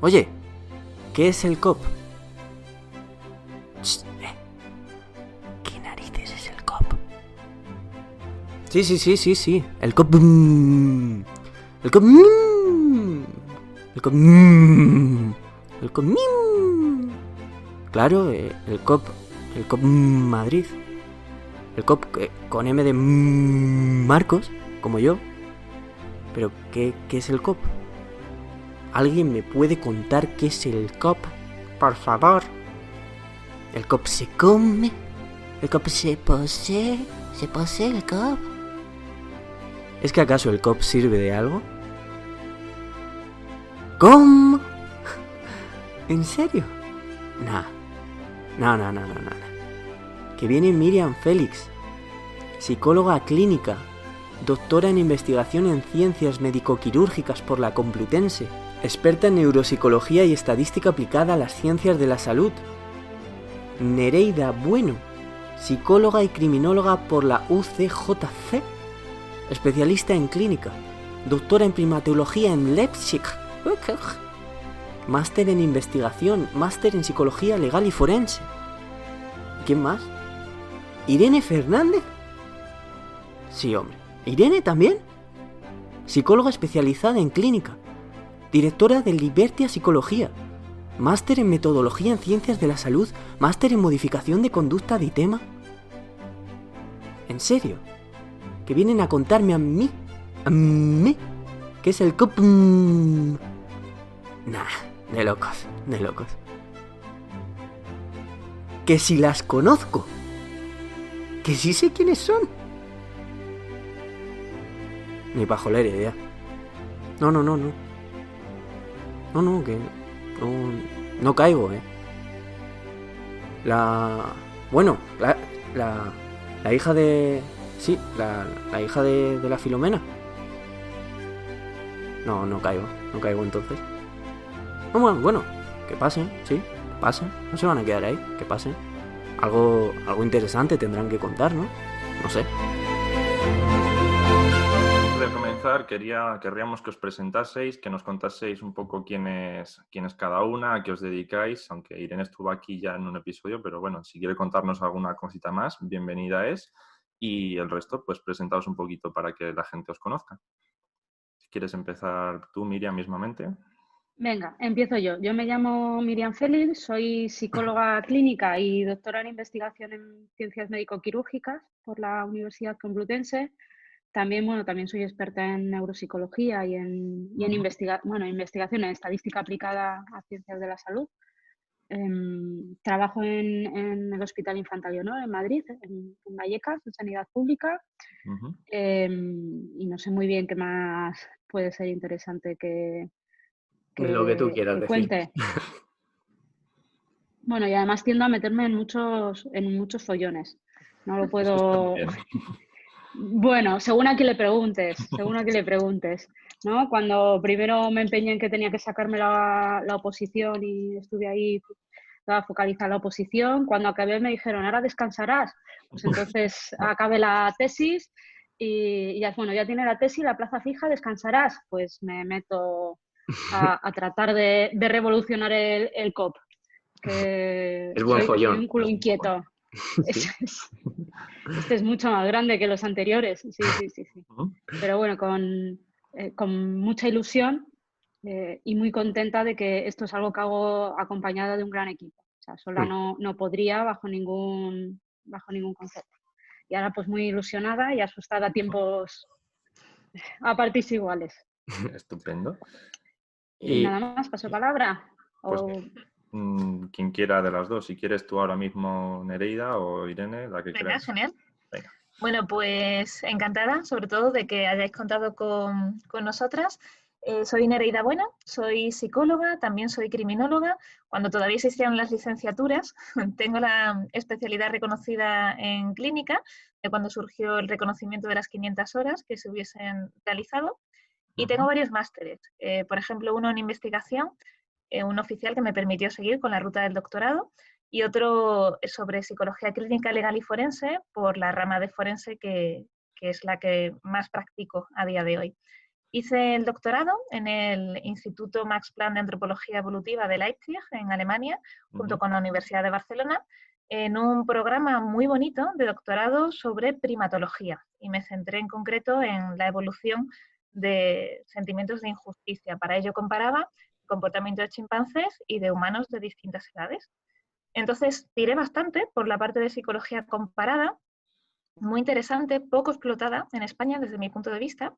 Oye, ¿qué es el COP? Eh. ¿Qué narices es el COP? Sí, sí, sí, sí, sí. El COP. mm. El COP. mm. El COP. mm. El COP. Claro, eh, el COP. El COP Madrid. El COP eh, con M de Marcos, como yo. Pero, ¿qué, ¿qué es el COP? ¿Alguien me puede contar qué es el COP? Por favor. ¿El COP se come? ¿El COP se posee? ¿Se posee el COP? ¿Es que acaso el COP sirve de algo? ¿Cómo? ¿En serio? Nah. No, no, no, no, no. no. Que viene Miriam Félix, psicóloga clínica, doctora en investigación en ciencias médico-quirúrgicas por la Complutense, experta en neuropsicología y estadística aplicada a las ciencias de la salud. Nereida Bueno, psicóloga y criminóloga por la UCJC, especialista en clínica, doctora en primatología en Leipzig, máster en investigación, máster en psicología legal y forense. ¿Quién más? ¿Irene Fernández? Sí, hombre. ¿Irene también? Psicóloga especializada en clínica. Directora de Libertia Psicología. Máster en metodología en ciencias de la salud. Máster en modificación de conducta de tema. ¿En serio? ¿Que vienen a contarme a mí? ¿A mí? ¿Qué es el COP? Nah, de locos, de locos. Que si las conozco. Que sí sé quiénes son. Ni pajolera idea. No, no, no, no. No, no, que. No, no caigo, eh. La. Bueno, la. La, la hija de. Sí, la, la hija de, de la Filomena. No, no caigo, no caigo entonces. No, bueno, bueno, que pasen, sí, que pasen. No se van a quedar ahí, que pasen. Algo, algo interesante tendrán que contar, ¿no? No sé. Comenzar, quería, querríamos que os presentaseis, que nos contaseis un poco quién es, quién es cada una, a qué os dedicáis, aunque Irene estuvo aquí ya en un episodio, pero bueno, si quiere contarnos alguna cosita más, bienvenida es. Y el resto, pues presentaos un poquito para que la gente os conozca. Si quieres empezar tú, Miriam, mismamente. Venga, empiezo yo. Yo me llamo Miriam Félix, soy psicóloga clínica y doctora en investigación en ciencias médico-quirúrgicas por la Universidad Complutense. También, bueno, también soy experta en neuropsicología y en, y en investiga- bueno, investigación en estadística aplicada a ciencias de la salud. Em, trabajo en, en el Hospital Infanta Leonor en Madrid, en, en Vallecas, en Sanidad Pública. Em, y no sé muy bien qué más puede ser interesante que, Lo que tú que- quieras que decir. cuente. Bueno, y además tiendo a meterme en muchos, en muchos follones. No lo puedo. Bueno, según a quién le preguntes, según a quién le preguntes, ¿no? Cuando primero me empeñé en que tenía que sacarme la, la oposición y estuve ahí toda focalizada en la oposición, cuando acabé me dijeron, ahora descansarás. Pues entonces acabé la tesis y, ya, bueno, ya tiene la tesis, la plaza fija, descansarás. Pues me meto a, a tratar de, de revolucionar el, el COP. Que Es buen soy follón. un culo inquieto. Es- es- este es mucho más grande que los anteriores. Sí, sí, sí, sí. Pero bueno, con, eh, con mucha ilusión eh, y muy contenta de que esto es algo que hago acompañada de un gran equipo. O sea, sola no, no podría bajo ningún, bajo ningún concepto. Y ahora pues muy ilusionada y asustada a tiempos a partes iguales. Estupendo. Y, Y nada más, paso palabra. Pues O- Mm, quien quiera de las dos, si quieres tú ahora mismo Nereida o Irene, la que Venga, genial. Venga. Bueno, pues encantada, sobre todo de que hayáis contado con, con nosotras. Eh, soy Nereida Bueno, soy psicóloga, también soy criminóloga. Cuando todavía existían las licenciaturas, tengo la especialidad reconocida en clínica, de cuando surgió el reconocimiento de las 500 horas que se hubiesen realizado. Y tengo varios másteres, eh, por ejemplo, uno en investigación, eh, un oficial que me permitió seguir con la ruta del doctorado y otro sobre psicología clínica, legal y forense por la rama de forense que, que es la que más practico a día de hoy. Hice el doctorado en el Instituto Max Planck de Antropología Evolutiva de Leipzig, en Alemania, junto con la Universidad de Barcelona, en un programa muy bonito de doctorado sobre primatología. Y me centré en concreto en la evolución de sentimientos de injusticia. Para ello comparaba comportamiento de chimpancés y de humanos de distintas edades. Entonces, tiré bastante por la parte de psicología comparada muy interesante, poco explotada en España desde mi punto de vista.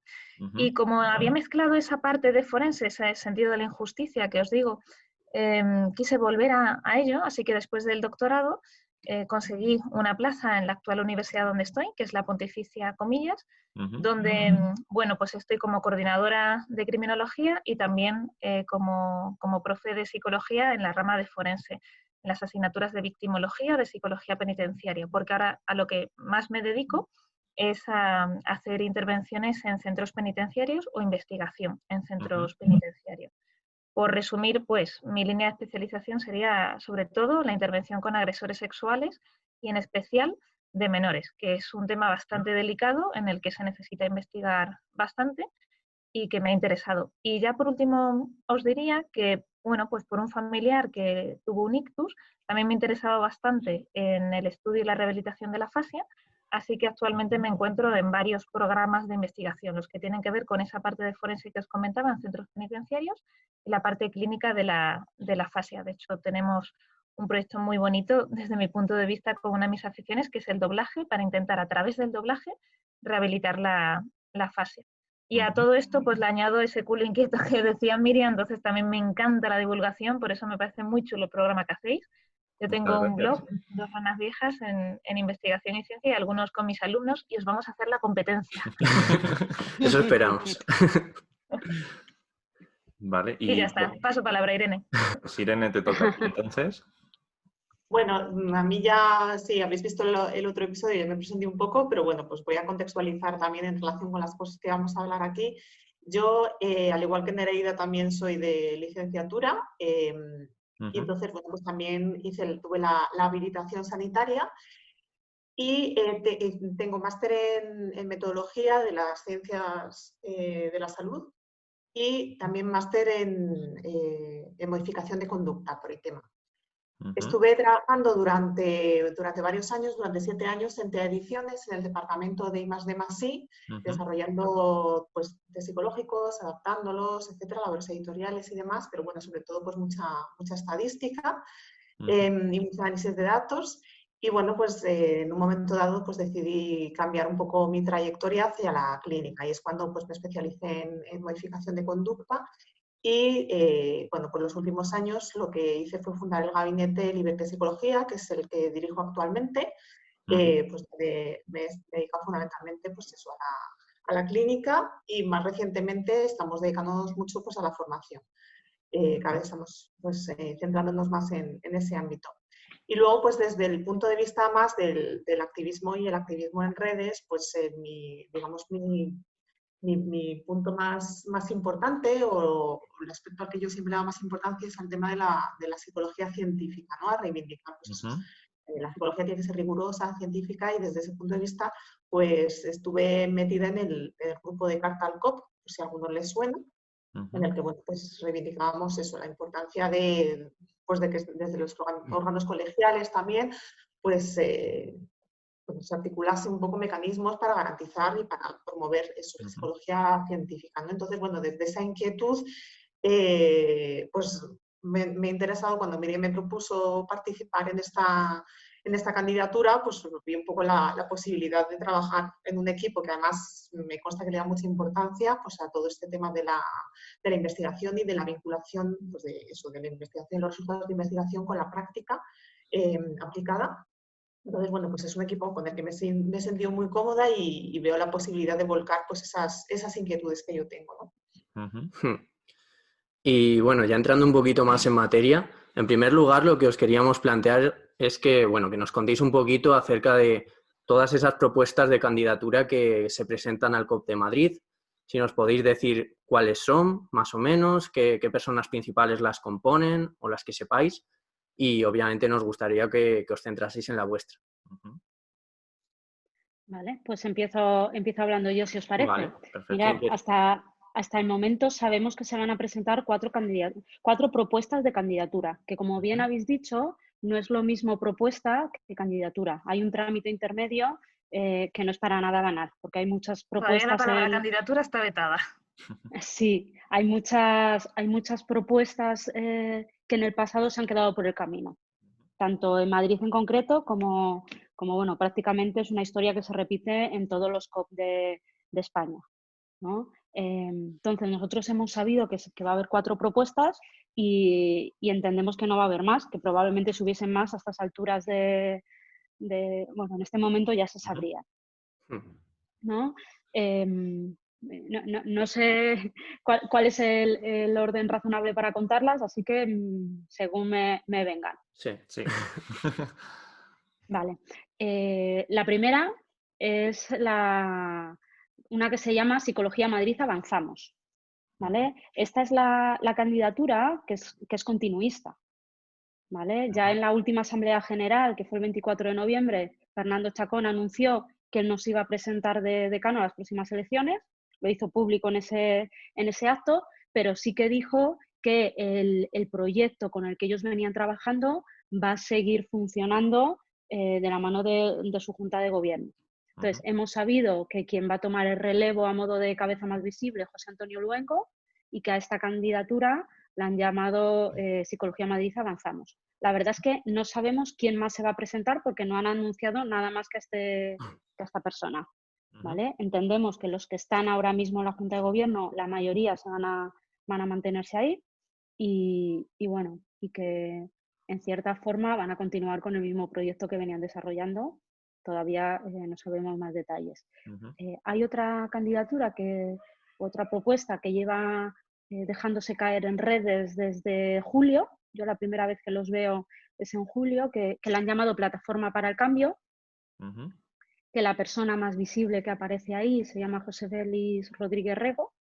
Y como había mezclado esa parte de forense, ese sentido de la injusticia que os digo, em, quise volver a, ello, así que después del doctorado eh, conseguí una plaza en la actual universidad donde estoy, que es la Pontificia Comillas, donde, bueno, pues estoy como coordinadora de criminología y también eh, como, como profe de psicología en la rama de forense las asignaturas de victimología, de psicología penitenciaria, porque ahora a lo que más me dedico es a, hacer intervenciones en centros penitenciarios o investigación en centros penitenciarios. Por resumir, pues mi línea de especialización sería sobre todo la intervención con agresores sexuales y en especial de menores, que es un tema bastante delicado en el que se necesita investigar bastante y que me ha interesado. Y ya por último os diría que bueno, pues por un familiar que tuvo un ictus, también me ha interesado bastante en el estudio y la rehabilitación de la fascia, así que actualmente me encuentro en varios programas de investigación, los que tienen que ver con esa parte de forense que os comentaba en centros penitenciarios y la parte clínica de la, de la fascia. De hecho, tenemos un proyecto muy bonito desde mi punto de vista con una de mis aficiones, que es el doblaje, para intentar a través del doblaje rehabilitar la, la fascia. Y a todo esto, pues le añado ese culo inquieto que decía Miriam, entonces también me encanta la divulgación, por eso me parece muy chulo el programa que hacéis. Yo tengo un blog, dos ranas viejas, en, investigación y ciencia y algunos con mis alumnos y os vamos a hacer la competencia. eso esperamos. Vale. Y, ya está. Paso palabra, Irene. Pues Irene, te toca entonces. Bueno, a mí ya, sí, habéis visto el, otro episodio, y me presenté un poco, pero bueno, pues voy a contextualizar también en relación con las cosas que vamos a hablar aquí. Yo, eh, al igual que Nereida, también soy de licenciatura y entonces, bueno, pues también hice, tuve la, habilitación sanitaria y eh, eh, tengo máster en, metodología de las ciencias de la salud y también máster en, en modificación de conducta por el tema. Estuve trabajando durante, durante varios años, durante siete años, en Ediciones, en el departamento de I+D+I, desarrollando pues, de psicológicos, adaptándolos, etcétera, labores editoriales y demás, pero bueno, sobre todo pues mucha, mucha estadística em, y mucho análisis de datos. Y bueno, pues eh, en un momento dado pues decidí cambiar un poco mi trayectoria hacia la clínica. Y es cuando pues me especialicé en, en modificación de conducta y eh, bueno, por los últimos años lo que hice fue fundar el gabinete Liberté Psicología, que es el que dirijo actualmente. Eh, pues me, he dedicado fundamentalmente pues eso, a, la, clínica y más recientemente estamos dedicándonos mucho pues, a la formación. Eh, cada vez estamos pues, centrándonos más en, en, ese ámbito. Y luego, pues desde el punto de vista más del, del activismo y el activismo en redes, pues mi, digamos, mi, mi, punto más, más importante o el aspecto al que yo siempre le más importancia es el tema de la, de la psicología científica, ¿no? A reivindicar. Pues eh, la psicología tiene que ser rigurosa, científica y desde ese punto de vista pues estuve metida en el, grupo de Carta al COP, si a alguno les suena, en el que bueno, pues reivindicábamos eso, la importancia de, pues de que desde los órganos colegiales también pues eh, pues, articulase un poco mecanismos para garantizar y para promover eso, la psicología científica. ¿no? Entonces, bueno, desde esa inquietud, eh, pues me, me, ha interesado cuando Miriam me propuso participar en esta, en esta candidatura, pues vi un poco la, la, posibilidad de trabajar en un equipo que además me consta que le da mucha importancia pues, a todo este tema de la, de la investigación y de la vinculación pues, de, eso, de la investigación, los resultados de investigación con la práctica eh, aplicada. Entonces, bueno, pues es un equipo con el que me, he sentido muy cómoda y, veo la posibilidad de volcar pues esas, esas inquietudes que yo tengo. Hmm. Y bueno, ya entrando un poquito más en materia, en primer lugar lo que os queríamos plantear es que, bueno, que nos contéis un poquito acerca de todas esas propuestas de candidatura que se presentan al COP de Madrid. Si nos podéis decir cuáles son, más o menos, qué, qué personas principales las componen o las que sepáis y obviamente nos gustaría que, os centraseis en la vuestra. Vale, pues empiezo, empiezo hablando yo, si os parece. Vale, hasta, hasta el momento sabemos que se van a presentar cuatro, cuatro propuestas de candidatura, que como bien habéis dicho, no es lo mismo propuesta que candidatura. Hay un trámite intermedio eh, que no es para nada ganar, porque hay muchas propuestas. la candidatura está vetada. Sí, hay muchas, hay muchas propuestas eh, que en el pasado se han quedado por el camino, tanto en Madrid en concreto como, como bueno, prácticamente es una historia que se repite en todos los COP de, de España. ¿no? Eh, entonces, nosotros hemos sabido que, que, va a haber cuatro propuestas y, y, entendemos que no va a haber más, que probablemente si hubiesen más a estas alturas de, de bueno, en este momento ya se sabría. ¿no? Em, no, no, no, sé cuál, cuál es el, el, orden razonable para contarlas, así que mm, según me, me vengan. Sí, sí. vale. Eh, la primera es la, una que se llama Psicología Madrid Avanzamos. ¿vale? Esta es la, la candidatura que es, que es continuista. ¿vale? Ya en la última Asamblea General, que fue el 24 de noviembre, Fernando Chacón anunció que él nos iba a presentar de decano a las próximas elecciones, lo hizo público en ese, en ese acto, pero sí que dijo que el, el proyecto con el que ellos venían trabajando va a seguir funcionando eh, de la mano de, de, su Junta de Gobierno. Entonces, hemos sabido que quien va a tomar el relevo a modo de cabeza más visible, José Antonio Luengo, y que a esta candidatura la han llamado eh, Psicología Madrid Avanzamos. La verdad es que no sabemos quién más se va a presentar porque no han anunciado nada más que, este, que esta persona. ¿Vale? Entendemos que los que están ahora mismo en la Junta de Gobierno, la mayoría se van a, van a mantenerse ahí y, y bueno, y que en cierta forma van a continuar con el mismo proyecto que venían desarrollando todavía eh, no sabemos más detalles. Uh -huh. eh, hay otra candidatura, que, otra propuesta que lleva eh, dejándose caer en redes desde julio. Yo la primera vez que los veo es en julio, que, que la han llamado Plataforma para el Cambio. Uh -huh. Que la persona más visible que aparece ahí se llama José Félix Rodríguez Rego.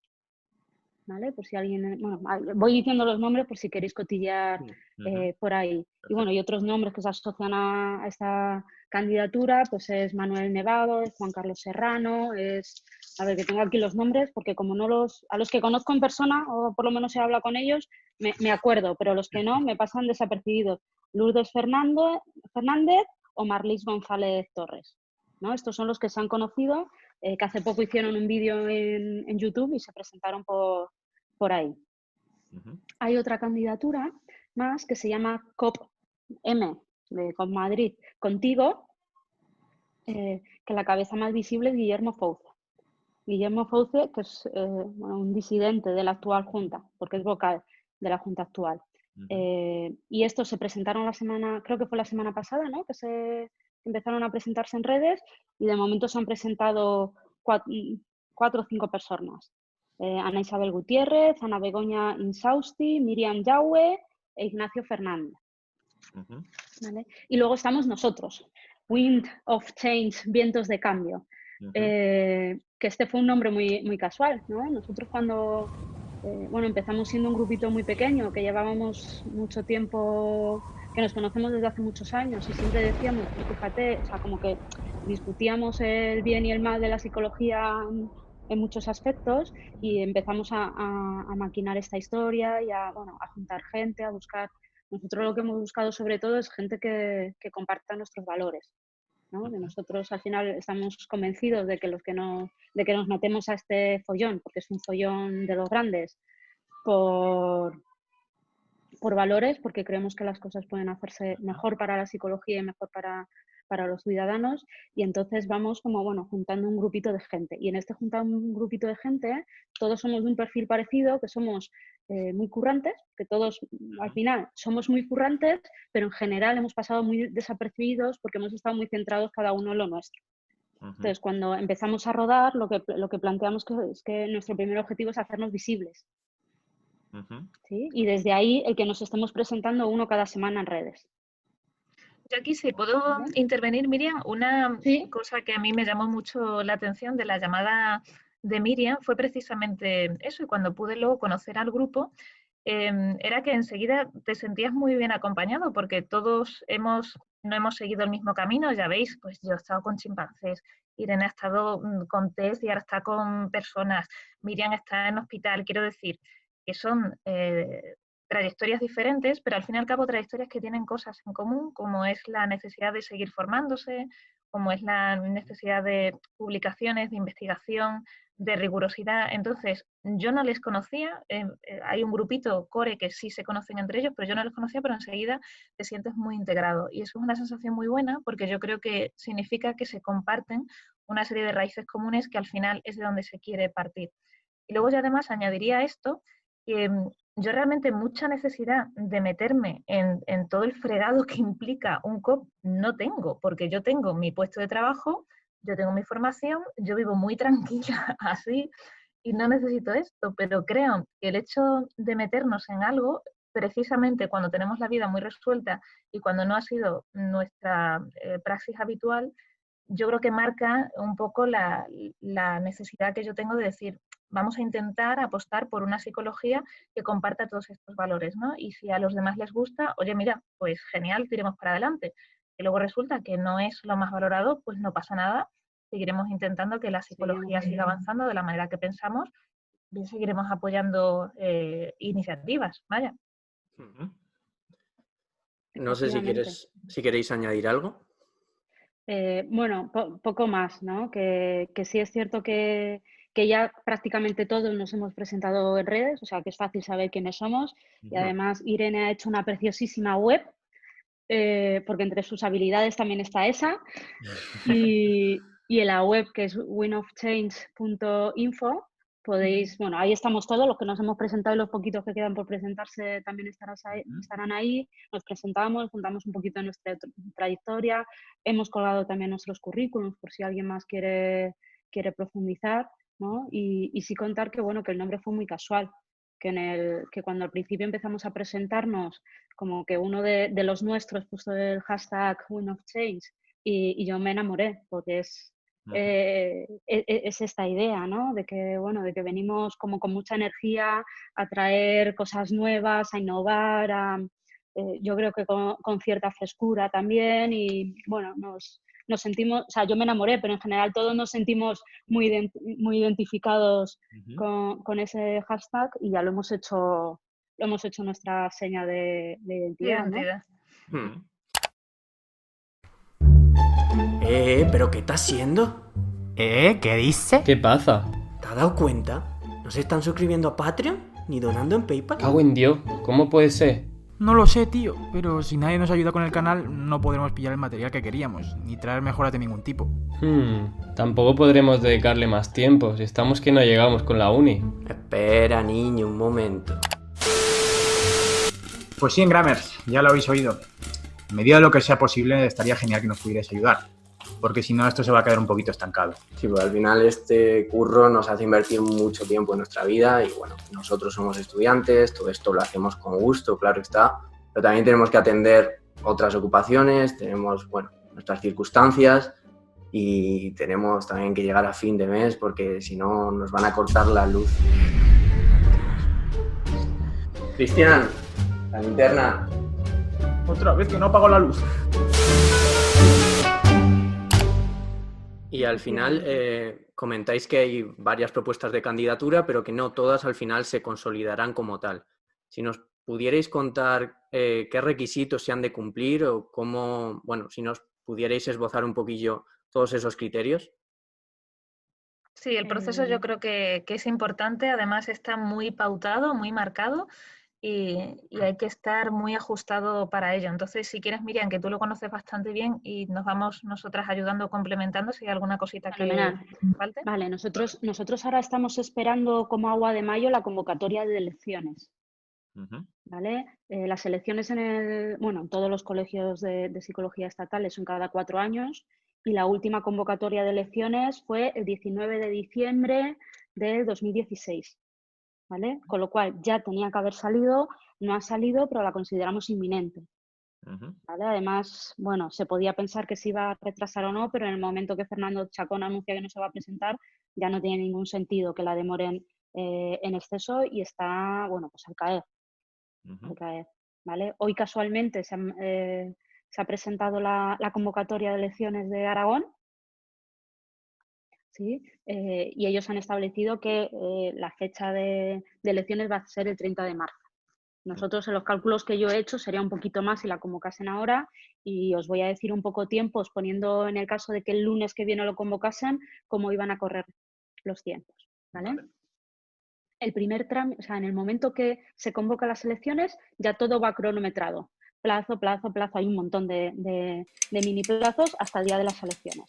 ¿Vale? Por si alguien, bueno, voy diciendo los nombres por si queréis cotillear uh -huh. por ahí. Y bueno, y otros nombres que se asocian a, a esta candidatura pues es Manuel Nevado, es Juan Carlos Serrano, es, a ver, que tengo aquí los nombres, porque como no los, a los que conozco en persona, o por lo menos he hablado con ellos, me, me acuerdo, pero los que no, me pasan desapercibidos. Lourdes Fernando, Fernández o Marlis González Torres. ¿No? Estos son los que se han conocido, eh, que hace poco hicieron un vídeo en, en, YouTube y se presentaron por, por ahí. Uh -huh. Hay otra candidatura más que se llama COP-M, de COP Madrid, contigo, eh, que la cabeza más visible es Guillermo Fouce. Guillermo Fouce, que es eh, bueno, un disidente de la actual Junta, porque es vocal de la Junta actual. Uh -huh. eh, y estos se presentaron la semana, creo que fue la semana pasada, ¿no? Que se empezaron a presentarse en redes y de momento se han presentado cuatro, cuatro o cinco personas. Eh, Ana Isabel Gutiérrez, Ana Begoña Insausti, Miriam Yahue e Ignacio Fernández. Uh -huh. ¿Vale? Y luego estamos nosotros, Wind of Change, vientos de cambio, uh -huh. eh, que este fue un nombre muy, muy casual, ¿no? Nosotros cuando, eh, bueno, empezamos siendo un grupito muy pequeño, que llevábamos mucho tiempo, que nos conocemos desde hace muchos años y siempre decíamos, pues fíjate, o sea, como que discutíamos el bien y el mal de la psicología en muchos aspectos y empezamos a, a, a maquinar esta historia y a, bueno, a juntar gente, a buscar nosotros lo que hemos buscado sobre todo es gente que, que comparta nuestros valores. ¿no? De nosotros al final estamos convencidos de que, los que, no, de que nos metemos a este follón, porque es un follón de los grandes, por, por valores, porque creemos que las cosas pueden hacerse mejor para la psicología y mejor para, para los ciudadanos y entonces vamos como, bueno, juntando un grupito de gente. Y en este juntando un grupito de gente, todos somos de un perfil parecido, que somos eh, muy currantes, que todos al final somos muy currantes, pero en general hemos pasado muy desapercibidos porque hemos estado muy centrados cada uno en lo nuestro. Entonces, cuando empezamos a rodar, lo que, lo que planteamos que es que nuestro primer objetivo es hacernos visibles. Uh -huh. ¿sí? Y desde ahí el que nos estemos presentando uno cada semana en redes. Yo aquí sí puedo intervenir, Miriam. Una ¿Sí? cosa que a mí me llamó mucho la atención de la llamada de Miriam fue precisamente eso. Y cuando pude luego conocer al grupo, eh, era que enseguida te sentías muy bien acompañado porque todos hemos no hemos seguido el mismo camino, ya veis, pues yo he estado con chimpancés, Irene ha estado mm, con test y ahora está con personas, Miriam está en hospital, quiero decir que son eh, trayectorias diferentes, pero al fin y al cabo trayectorias que tienen cosas en común, como es la necesidad de seguir formándose, como es la necesidad de publicaciones, de investigación, de rigurosidad. Entonces, yo no les conocía, eh, eh, hay un grupito core que sí se conocen entre ellos, pero yo no les conocía, pero enseguida te sientes muy integrado. Y eso es una sensación muy buena porque yo creo que significa que se comparten una serie de raíces comunes que al final es de donde se quiere partir. Y luego ya además añadiría esto, mm, yo realmente mucha necesidad de meterme en, todo el fregado que implica un COP no tengo, porque yo tengo mi puesto de trabajo, yo tengo mi formación, yo vivo muy tranquila así y no necesito esto, pero creo que el hecho de meternos en algo, precisamente cuando tenemos la vida muy resuelta y cuando no ha sido nuestra eh, praxis habitual, yo creo que marca un poco la necesidad que yo tengo de decir, vamos a intentar apostar por una psicología que comparta todos estos valores, ¿no? Y si a los demás les gusta, oye, mira, pues genial, tiremos para adelante y luego resulta que no es lo más valorado, pues no pasa nada. Seguiremos intentando que la psicología siga avanzando de la manera que pensamos y seguiremos apoyando eh, iniciativas. Vaya. No sé si quieres, si queréis añadir algo. Eh, bueno, poco más, ¿no? Que, que, sí es cierto que, que, ya prácticamente todos nos hemos presentado en redes, o sea que es fácil saber quiénes somos. Y además Irene ha hecho una preciosísima web eh, porque entre sus habilidades también está esa. Y, y en la web que es winofchange.info podéis, bueno, ahí estamos todos, los que nos hemos presentado y los poquitos que quedan por presentarse también estarán ahí, nos presentamos, juntamos un poquito de nuestra trayectoria, hemos colgado también nuestros currículums por si alguien más quiere, quiere profundizar, ¿no? Y, y sí contar que, bueno, que el nombre fue muy casual, que, en el, que cuando al principio empezamos a presentarnos, como que uno de, de los nuestros puso el hashtag Win of Change y, y yo me enamoré, porque es, eh, e, e, es, esta idea, ¿no? De que, bueno, de que venimos como con mucha energía a traer cosas nuevas, a innovar, a, eh, yo creo que con, con, cierta frescura también y, bueno, nos, nos sentimos, o sea, yo me enamoré, pero en general todos nos sentimos muy, muy identificados con, con, ese hashtag y ya lo hemos hecho, lo hemos hecho nuestra seña de, de identidad. ¿no? Hmm. Eh, ¿pero qué está haciendo? ¿Eh? ¿Qué dice? ¿Qué pasa? ¿Te has dado cuenta? ¿No se están suscribiendo a Patreon? ¿Ni donando en PayPal? Cago en Dios, ¿cómo puede ser? No lo sé, tío, pero si nadie nos ayuda con el canal, no podremos pillar el material que queríamos, ni traer mejoras de ningún tipo. Hmm, tampoco podremos dedicarle más tiempo, si estamos que no llegamos con la uni. Espera, niño, un momento. Pues sí, en Grammers, ya lo habéis oído. En medida de lo que sea posible, estaría genial que nos pudierais ayudar, porque si no, esto se va a quedar un poquito estancado. Sí, pues al final este curro nos hace invertir mucho tiempo en nuestra vida y bueno, nosotros somos estudiantes, todo esto lo hacemos con gusto, claro está, pero también tenemos que atender otras ocupaciones, tenemos, bueno, nuestras circunstancias y tenemos también que llegar a fin de mes porque si no nos van a cortar la luz. Cristian, la linterna. Otra vez que no apago la luz. Y al final eh, comentáis que hay varias propuestas de candidatura, pero que no todas al final se consolidarán como tal. Si nos pudierais contar eh, qué requisitos se han de cumplir o cómo, bueno, si nos pudierais esbozar un poquillo todos esos criterios. Sí, el proceso yo creo que, que es importante, además está muy pautado, muy marcado y, hay que estar muy ajustado para ello. Entonces, si quieres, Miriam, que tú lo conoces bastante bien y nos vamos nosotras ayudando, complementando, si hay alguna cosita que falte. Vale, nosotros, nosotros ahora estamos esperando como agua de mayo la convocatoria de elecciones. ¿Vale? Eh, las elecciones en el, bueno, en todos los colegios de, de psicología estatales son cada cuatro años y la última convocatoria de elecciones fue el 19 de diciembre del 2016. Con lo cual ya tenía que haber salido, no ha salido, pero la consideramos inminente. Además, bueno, se podía pensar que se iba a retrasar o no, pero en el momento que Fernando Chacón anuncia que no se va a presentar, ya no tiene ningún sentido que la demoren eh, en exceso y está, bueno, pues al caer. ¿vale? Hoy casualmente se, eh, se ha presentado la, la convocatoria de elecciones de Aragón. ¿Sí? Eh, y ellos han establecido que eh, la fecha de, de elecciones va a ser el 30 de marzo. Nosotros en los cálculos que yo he hecho sería un poquito más si la convocasen ahora y os voy a decir un poco tiempos, poniendo en el caso de que el lunes que viene lo convocasen, cómo iban a correr los tiempos. ¿vale? El primer trámite, o sea, en el momento que se convocan las elecciones, ya todo va cronometrado. Plazo, plazo, plazo, hay un montón de, de- de mini plazos hasta el día de las elecciones.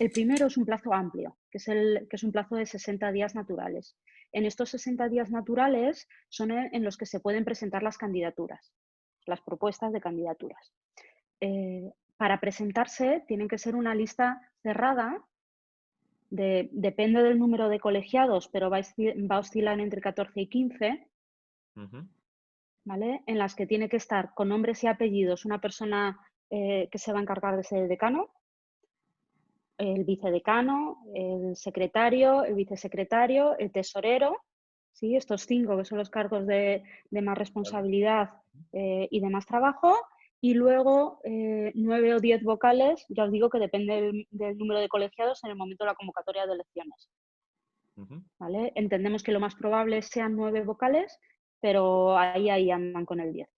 El primero es un plazo amplio, que es, el, que es un plazo de 60 días naturales. En estos 60 días naturales son en, en los que se pueden presentar las candidaturas, las propuestas de candidaturas. Eh, para presentarse tienen que ser una lista cerrada, de- depende del número de colegiados, pero va a, osci- va a oscilar entre 14 y 15. ¿Vale? En las que tiene que estar con nombres y apellidos una persona eh, que se va a encargar de ser decano, el vicedecano, el secretario, el vicesecretario, el tesorero, ¿sí? estos cinco que son los cargos de, de más responsabilidad eh, y de más trabajo, y luego eh, nueve o diez vocales, ya os digo que depende del, del número de colegiados en el momento de la convocatoria de elecciones. ¿vale? Entendemos que lo más probable sean nueve vocales, pero ahí, ahí andan con el 10.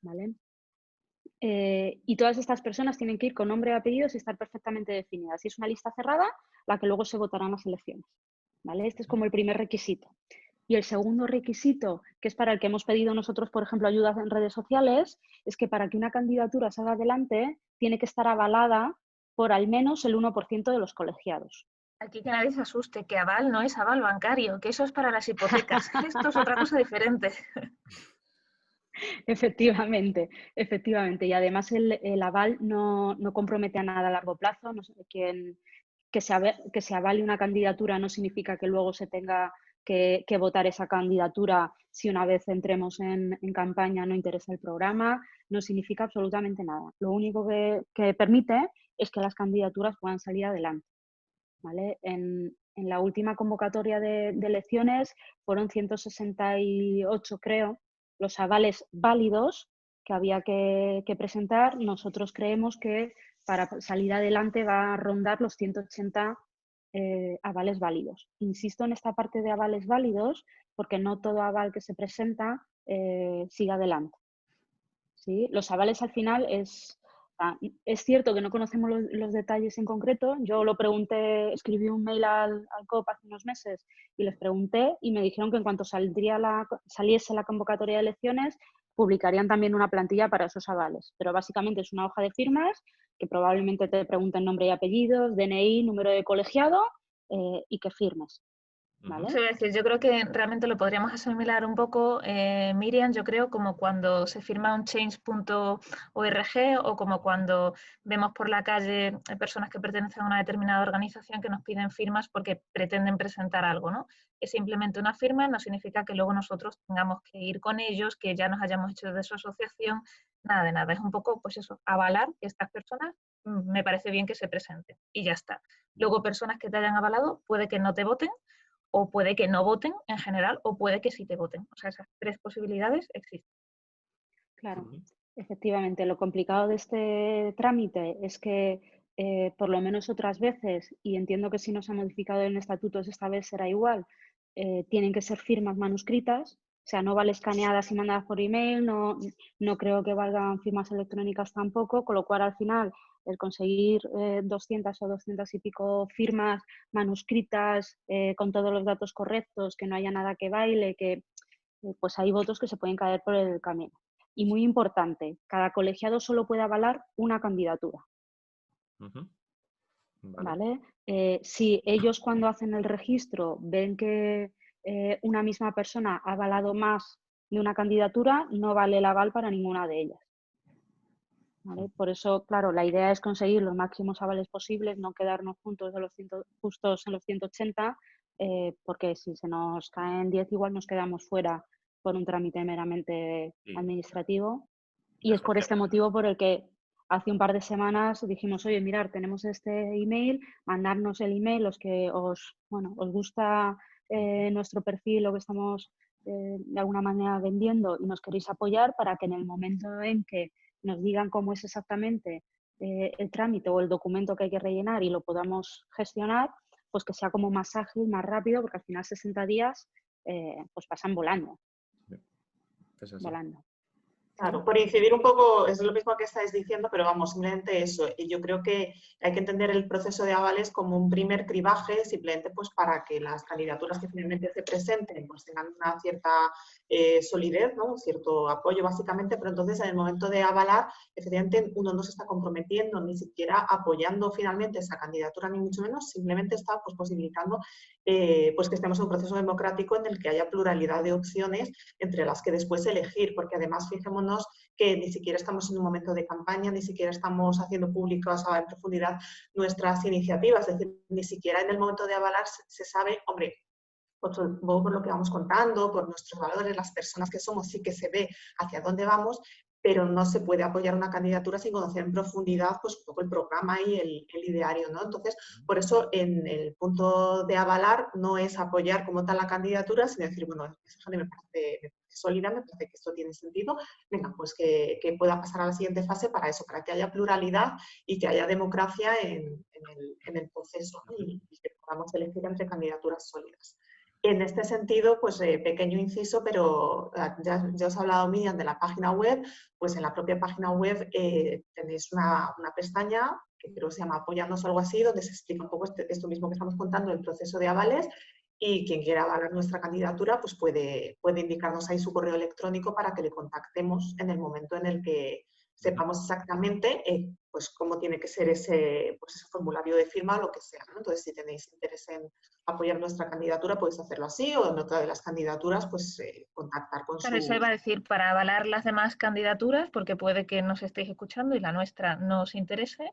¿vale? Eh, y todas estas personas tienen que ir con nombre y apellidos y estar perfectamente definidas. Y es una lista cerrada la que luego se votará en las elecciones. ¿vale? Este es como el primer requisito. Y el segundo requisito, que es para el que hemos pedido nosotros, por ejemplo, ayuda en redes sociales, es que para que una candidatura salga adelante tiene que estar avalada por al menos el 1% de los colegiados. Aquí que nadie se asuste, que aval no es aval bancario, que eso es para las hipotecas. Esto es otra cosa diferente. Efectivamente, efectivamente. Y además el, aval no, no compromete a nada a largo plazo. No sé, quien, que, se, que se avale una candidatura no significa que luego se tenga que, votar esa candidatura si una vez entremos en, campaña no interesa el programa. No significa absolutamente nada. Lo único que permite es que las candidaturas puedan salir adelante. En, la última convocatoria de, de elecciones fueron 168, creo, los avales válidos que había que, presentar. Nosotros creemos que para salir adelante va a rondar los 180 eh, avales válidos. Insisto en esta parte de avales válidos porque no todo aval que se presenta eh, sigue adelante. Los avales al final es, ah, es cierto que no conocemos los, detalles en concreto. Yo lo pregunté, escribí un mail al, al COP hace unos meses y les pregunté y me dijeron que en cuanto saliese la convocatoria de elecciones, publicarían también una plantilla para esos avales. Pero básicamente es una hoja de firmas que probablemente te pregunten nombre y apellidos, DNI, número de colegiado eh, y que firmes. Yo creo que realmente lo podríamos asimilar un poco, eh, Miriam, yo creo como cuando se firma un change.org o como cuando vemos por la calle eh, personas que pertenecen a una determinada organización que nos piden firmas porque pretenden presentar algo, ¿no? Es simplemente una firma, no significa que luego nosotros tengamos que ir con ellos, que ya nos hayamos hecho de su asociación, nada de nada. Es un poco, pues eso, avalar que estas personas mm, me parece bien que se presenten y ya está. Luego, personas que te hayan avalado, puede que no te voten, o puede que no voten en general, o puede que sí te voten. O sea, esas tres posibilidades existen. Claro, efectivamente. Lo complicado de este trámite es que, eh, por lo menos otras veces, y entiendo que si no se ha modificado en estatutos esta vez será igual, eh, tienen que ser firmas manuscritas, o sea, no vale escaneadas y mandadas por email, no, no creo que valgan firmas electrónicas tampoco, con lo cual al final el conseguir eh, 200 o 200 y pico firmas manuscritas eh, con todos los datos correctos, que no haya nada que baile, que eh, pues hay votos que se pueden caer por el camino. Y muy importante, cada colegiado solo puede avalar una candidatura. ¿vale? Eh, si ellos cuando hacen el registro ven que una misma persona ha avalado más de una candidatura, no vale el aval para ninguna de ellas. ¿Vale? Por eso, claro, la idea es conseguir los máximos avales posibles, no quedarnos juntos, de los ciento- justos en los 180, eh, porque si se nos caen 10 igual nos quedamos fuera por un trámite meramente Sí. administrativo. Y es por este motivo por el que hace un par de semanas dijimos, oye, mirar, tenemos este email, mandarnos el email, los que os, bueno, os gusta eh, nuestro perfil, lo que estamos eh, de alguna manera vendiendo y nos queréis apoyar para que en el momento en que nos digan cómo es exactamente eh, el trámite o el documento que hay que rellenar y lo podamos gestionar, pues que sea como más ágil, más rápido, porque al final 60 días eh, pues pasan volando. Volando. Claro, por incidir un poco, es lo mismo que estáis diciendo, pero vamos, simplemente eso. Y yo creo que hay que entender el proceso de avales como un primer cribaje, simplemente pues para que las candidaturas que finalmente se presenten pues tengan una cierta eh, solidez, ¿no? un cierto apoyo básicamente, pero entonces en el momento de avalar, efectivamente uno no se está comprometiendo ni siquiera apoyando finalmente esa candidatura, ni mucho menos, simplemente está pues, posibilitando eh, pues que estemos en un proceso democrático en el que haya pluralidad de opciones entre las que después elegir, porque además fijémonos que ni siquiera estamos en un momento de campaña, ni siquiera estamos haciendo públicas en profundidad nuestras iniciativas, es decir, ni siquiera en el momento de avalar se, sabe, hombre, por, por lo que vamos contando, por nuestros valores, las personas que somos, sí que se ve hacia dónde vamos, pero no se puede apoyar una candidatura sin conocer en profundidad pues, un poco el programa y el, ideario. ¿no? Entonces, por eso en el punto de avalar no es apoyar como tal la candidatura, sino decir, bueno, me parece, sólida, me parece que esto tiene sentido, venga, pues que, pueda pasar a la siguiente fase para eso, para que haya pluralidad y que haya democracia en, el, proceso y que podamos elegir entre candidaturas sólidas. En este sentido, pues eh, pequeño inciso, pero ah, ya, os he hablado, Miriam, de la página web, pues en la propia página web eh, tenéis una, pestaña que creo que se llama Apoyarnos o algo así, donde se explica un poco este, esto mismo que estamos contando, el proceso de avales, y quien quiera avalar nuestra candidatura, pues puede, puede indicarnos ahí su correo electrónico para que le contactemos en el momento en el que sepamos exactamente eh, pues cómo tiene que ser ese, pues ese formulario de firma o lo que sea. Entonces, si tenéis interés en apoyar nuestra candidatura, podéis hacerlo así o en otra de las candidaturas, pues eh, contactar con claro, eso iba a decir, para avalar las demás candidaturas, porque puede que nos estéis escuchando y la nuestra no os interese,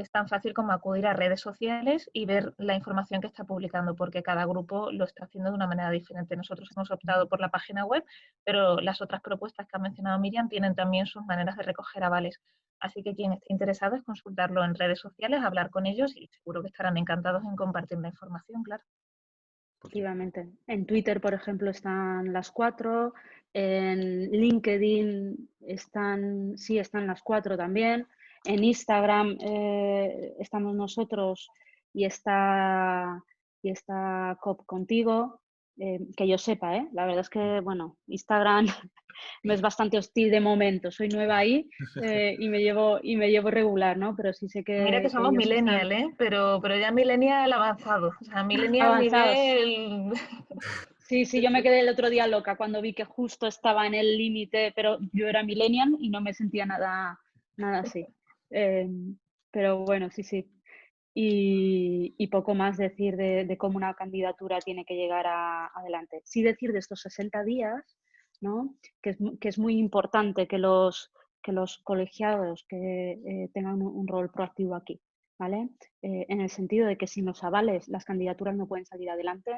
es tan fácil como acudir a redes sociales y ver la información que está publicando, porque cada grupo lo está haciendo de una manera diferente. Nosotros hemos optado por la página web, pero las otras propuestas que ha mencionado Miriam tienen también sus maneras de recoger avales. Así que quien esté interesado es consultarlo en redes sociales, hablar con ellos y seguro que estarán encantados en compartir la información, claro. Efectivamente. En Twitter, por ejemplo, están las cuatro. En LinkedIn están, sí, están las cuatro también. En Instagram eh, estamos nosotros y está, y está COP contigo. Eh, que yo sepa, ¿eh? La verdad es que, bueno, Instagram me es bastante hostil de momento. Soy nueva ahí eh, y, me llevo, y me llevo regular, ¿no? Pero sí sé que... Mira que somos millennial, ¿eh? Pero, pero ya millennial avanzado. O sea, millennial nivel... Sí, sí, yo me quedé el otro día loca cuando vi que justo estaba en el límite, pero yo era millennial y no me sentía nada, nada así. Em, pero bueno, sí, sí. Y, poco más decir de, cómo una candidatura tiene que llegar adelante. Sí decir de estos 60 días, ¿no? que, es, muy importante que los, que los colegiados que eh, tengan un, rol proactivo aquí. ¿vale? Eh, en el sentido de que sin los avales las candidaturas no pueden salir adelante.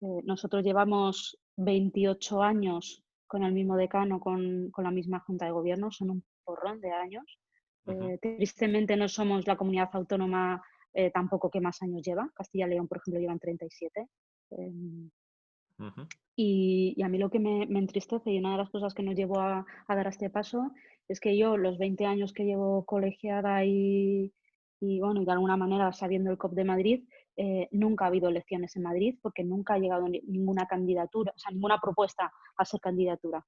Eh, nosotros llevamos 28 años con el mismo decano, con, con la misma junta de gobierno, son un porrón de años. Eh, tristemente no somos la comunidad autónoma eh, tampoco que más años lleva. Castilla y León, por ejemplo, llevan 37. Em, y, a mí lo que me, entristece y una de las cosas que nos llevó a, dar este paso es que yo, los 20 años que llevo colegiada y, bueno, y de alguna manera sabiendo el COP de Madrid, eh, nunca ha habido elecciones en Madrid porque nunca ha llegado ninguna candidatura, o sea, ninguna propuesta a ser candidatura.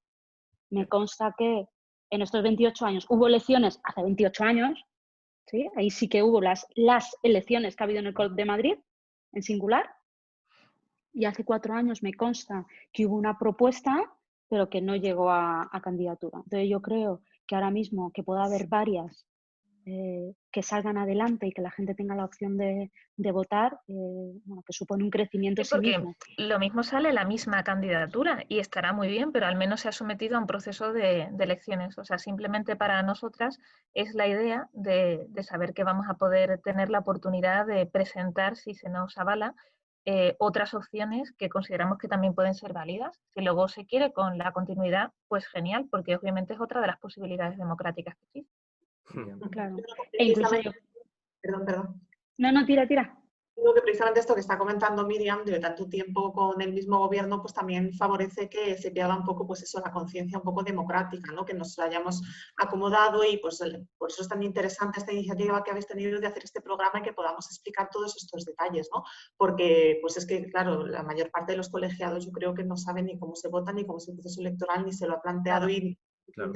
Me consta que en estos 28 años. Hubo elecciones hace 28 años, ¿sí? ahí sí que hubo las, las elecciones que ha habido en el COP de Madrid, en singular, y hace cuatro años me consta que hubo una propuesta, pero que no llegó a, a candidatura. Entonces yo creo que ahora mismo que pueda haber varias eh, que salgan adelante y que la gente tenga la opción de, votar, eh, bueno, que supone un crecimiento sí, mismo. Lo mismo sale la misma candidatura y estará muy bien, pero al menos se ha sometido a un proceso de, elecciones. O sea, simplemente para nosotras es la idea de, saber que vamos a poder tener la oportunidad de presentar, si se nos avala, eh, otras opciones que consideramos que también pueden ser válidas. Si luego se quiere con la continuidad, pues genial, porque obviamente es otra de las posibilidades democráticas que existen. Claro. E incluso Perdón, perdón. No, no, tira, tira. digo que precisamente esto que está comentando Miriam, de tanto tiempo con el mismo gobierno, pues también favorece que se pierda un poco, pues eso, la conciencia un poco democrática, ¿no? Que nos hayamos acomodado y pues por eso es tan interesante esta iniciativa que habéis tenido de hacer este programa y que podamos explicar todos estos detalles, ¿no? Porque pues es que, claro, la mayor parte de los colegiados yo creo que no saben ni cómo se vota, ni cómo es el proceso electoral, ni se lo ha planteado y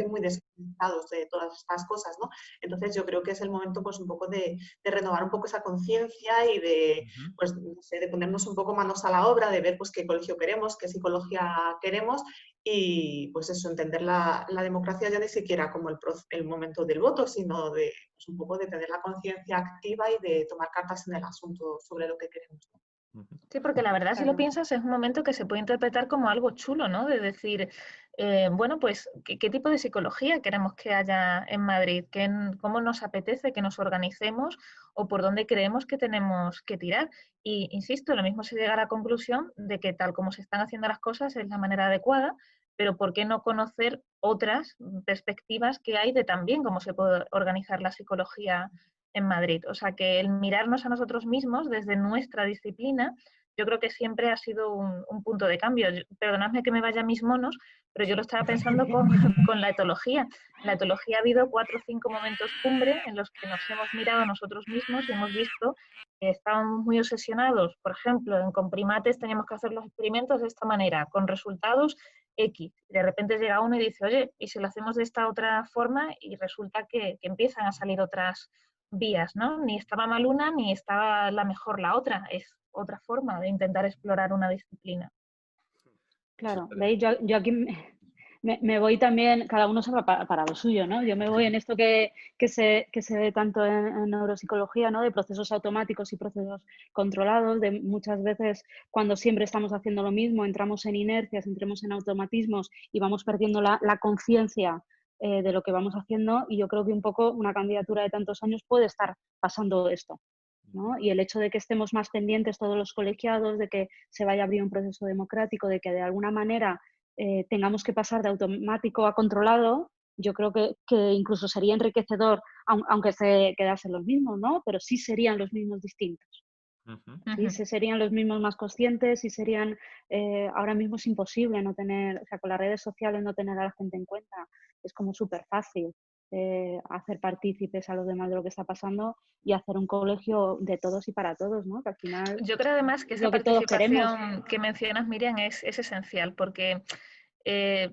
muy desconectados de todas estas cosas, ¿no? Entonces yo creo que es el momento pues un poco de, renovar un poco esa conciencia y de, pues, de ponernos un poco manos a la obra, de ver pues qué colegio queremos, qué psicología queremos y pues eso, entender la, democracia ya ni siquiera como el, el momento del voto, sino de pues, un poco de tener la conciencia activa y de tomar cartas en el asunto sobre lo que queremos. Sí, porque la verdad, si lo piensas, es un momento que se puede interpretar como algo chulo, ¿no? De decir, eh, bueno, pues, ¿qué, tipo de psicología queremos que haya en Madrid? ¿Qué, ¿Cómo nos apetece que nos organicemos o por dónde creemos que tenemos que tirar? Y, insisto, lo mismo se llega a la conclusión de que tal como se están haciendo las cosas es la manera adecuada, pero ¿por qué no conocer otras perspectivas que hay de también cómo se puede organizar la psicología en Madrid. O sea que el mirarnos a nosotros mismos desde nuestra disciplina, yo creo que siempre ha sido un, punto de cambio. Perdonadme que me vaya a mis monos, pero yo lo estaba pensando con, con, la etología. En la etología ha habido cuatro o cinco momentos cumbre en los que nos hemos mirado a nosotros mismos y hemos visto que estábamos muy obsesionados. Por ejemplo, en comprimates teníamos que hacer los experimentos de esta manera, con resultados X. De repente llega uno y dice, oye, ¿y si lo hacemos de esta otra forma? Y resulta que, que empiezan a salir otras vías, ¿no? Ni estaba mal una ni estaba la mejor la otra, es otra forma de intentar explorar una disciplina. Claro, veis, yo, yo aquí me, voy también, cada uno se va para, lo suyo, ¿no? Yo me voy en esto que, se, que se ve tanto en, neuropsicología, ¿no? De procesos automáticos y procesos controlados, de muchas veces cuando siempre estamos haciendo lo mismo, entramos en inercias, entremos en automatismos y vamos perdiendo la, la conciencia eh, de lo que vamos haciendo y yo creo que un poco una candidatura de tantos años puede estar pasando esto. ¿No? Y el hecho de que estemos más pendientes todos los colegiados, de que se vaya a abrir un proceso democrático, de que de alguna manera eh, tengamos que pasar de automático a controlado, yo creo que, que incluso sería enriquecedor, aunque se quedasen los mismos, ¿no? Pero sí serían los mismos distintos. ¿sí? serían los mismos más conscientes y serían, eh, ahora mismo es imposible no tener, o sea, con las redes sociales no tener a la gente en cuenta es como súper fácil eh, hacer partícipes a los demás de lo que está pasando y hacer un colegio de todos y para todos, ¿no? Que al final Yo creo además que esa que participación que mencionas, Miriam, es, esencial porque eh,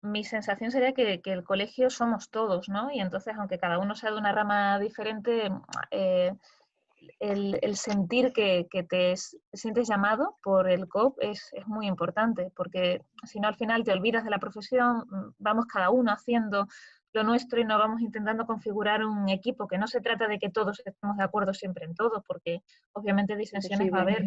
mi sensación sería que, el colegio somos todos, ¿no? Y entonces, aunque cada uno sea de una rama diferente, eh, el, sentir que, te, sientes llamado por el COP es, muy importante, porque si no al final te olvidas de la profesión, mm, vamos cada uno haciendo lo nuestro y no vamos intentando configurar un equipo, que no se trata de que todos estemos de acuerdo siempre en todo, porque obviamente disensiones va a haber,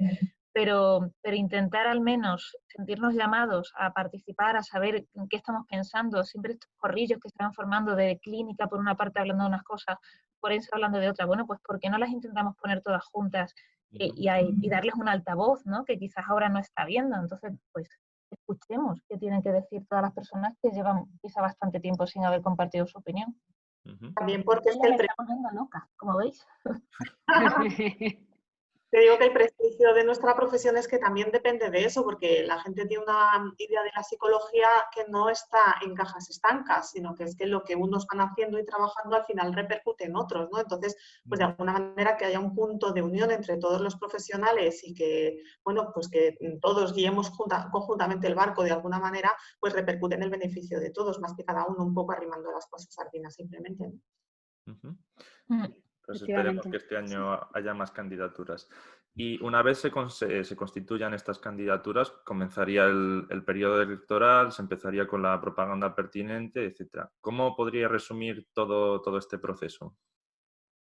pero, pero intentar al menos sentirnos llamados a participar, a saber en qué estamos pensando, siempre estos corrillos que se van formando de clínica por una parte hablando de unas cosas, por eso hablando de otra. Bueno, pues ¿por qué no las intentamos poner todas juntas y, y, darles un altavoz, ¿no? Que quizás ahora no está viendo. Entonces, pues escuchemos qué tienen que decir todas las personas que llevan quizá bastante tiempo sin haber compartido su opinión. También porque es que el... loca, como veis. Te digo que el prestigio de nuestra profesión es que también depende de eso, porque la gente tiene una idea de la psicología que no está en cajas estancas, sino que es que lo que unos van haciendo y trabajando al final repercute en otros, ¿no? Entonces, pues de alguna manera que haya un punto de unión entre todos los profesionales y que, bueno, pues que todos guiemos conjuntamente el barco de alguna manera, pues repercute en el beneficio de todos, más que cada uno un poco arrimando las cosas sardinas simplemente. Pues esperemos que este año haya más candidaturas. Y una vez se, se constituyan estas candidaturas, comenzaría el, periodo electoral, se empezaría con la propaganda pertinente, etc. ¿Cómo podría resumir todo, todo este proceso?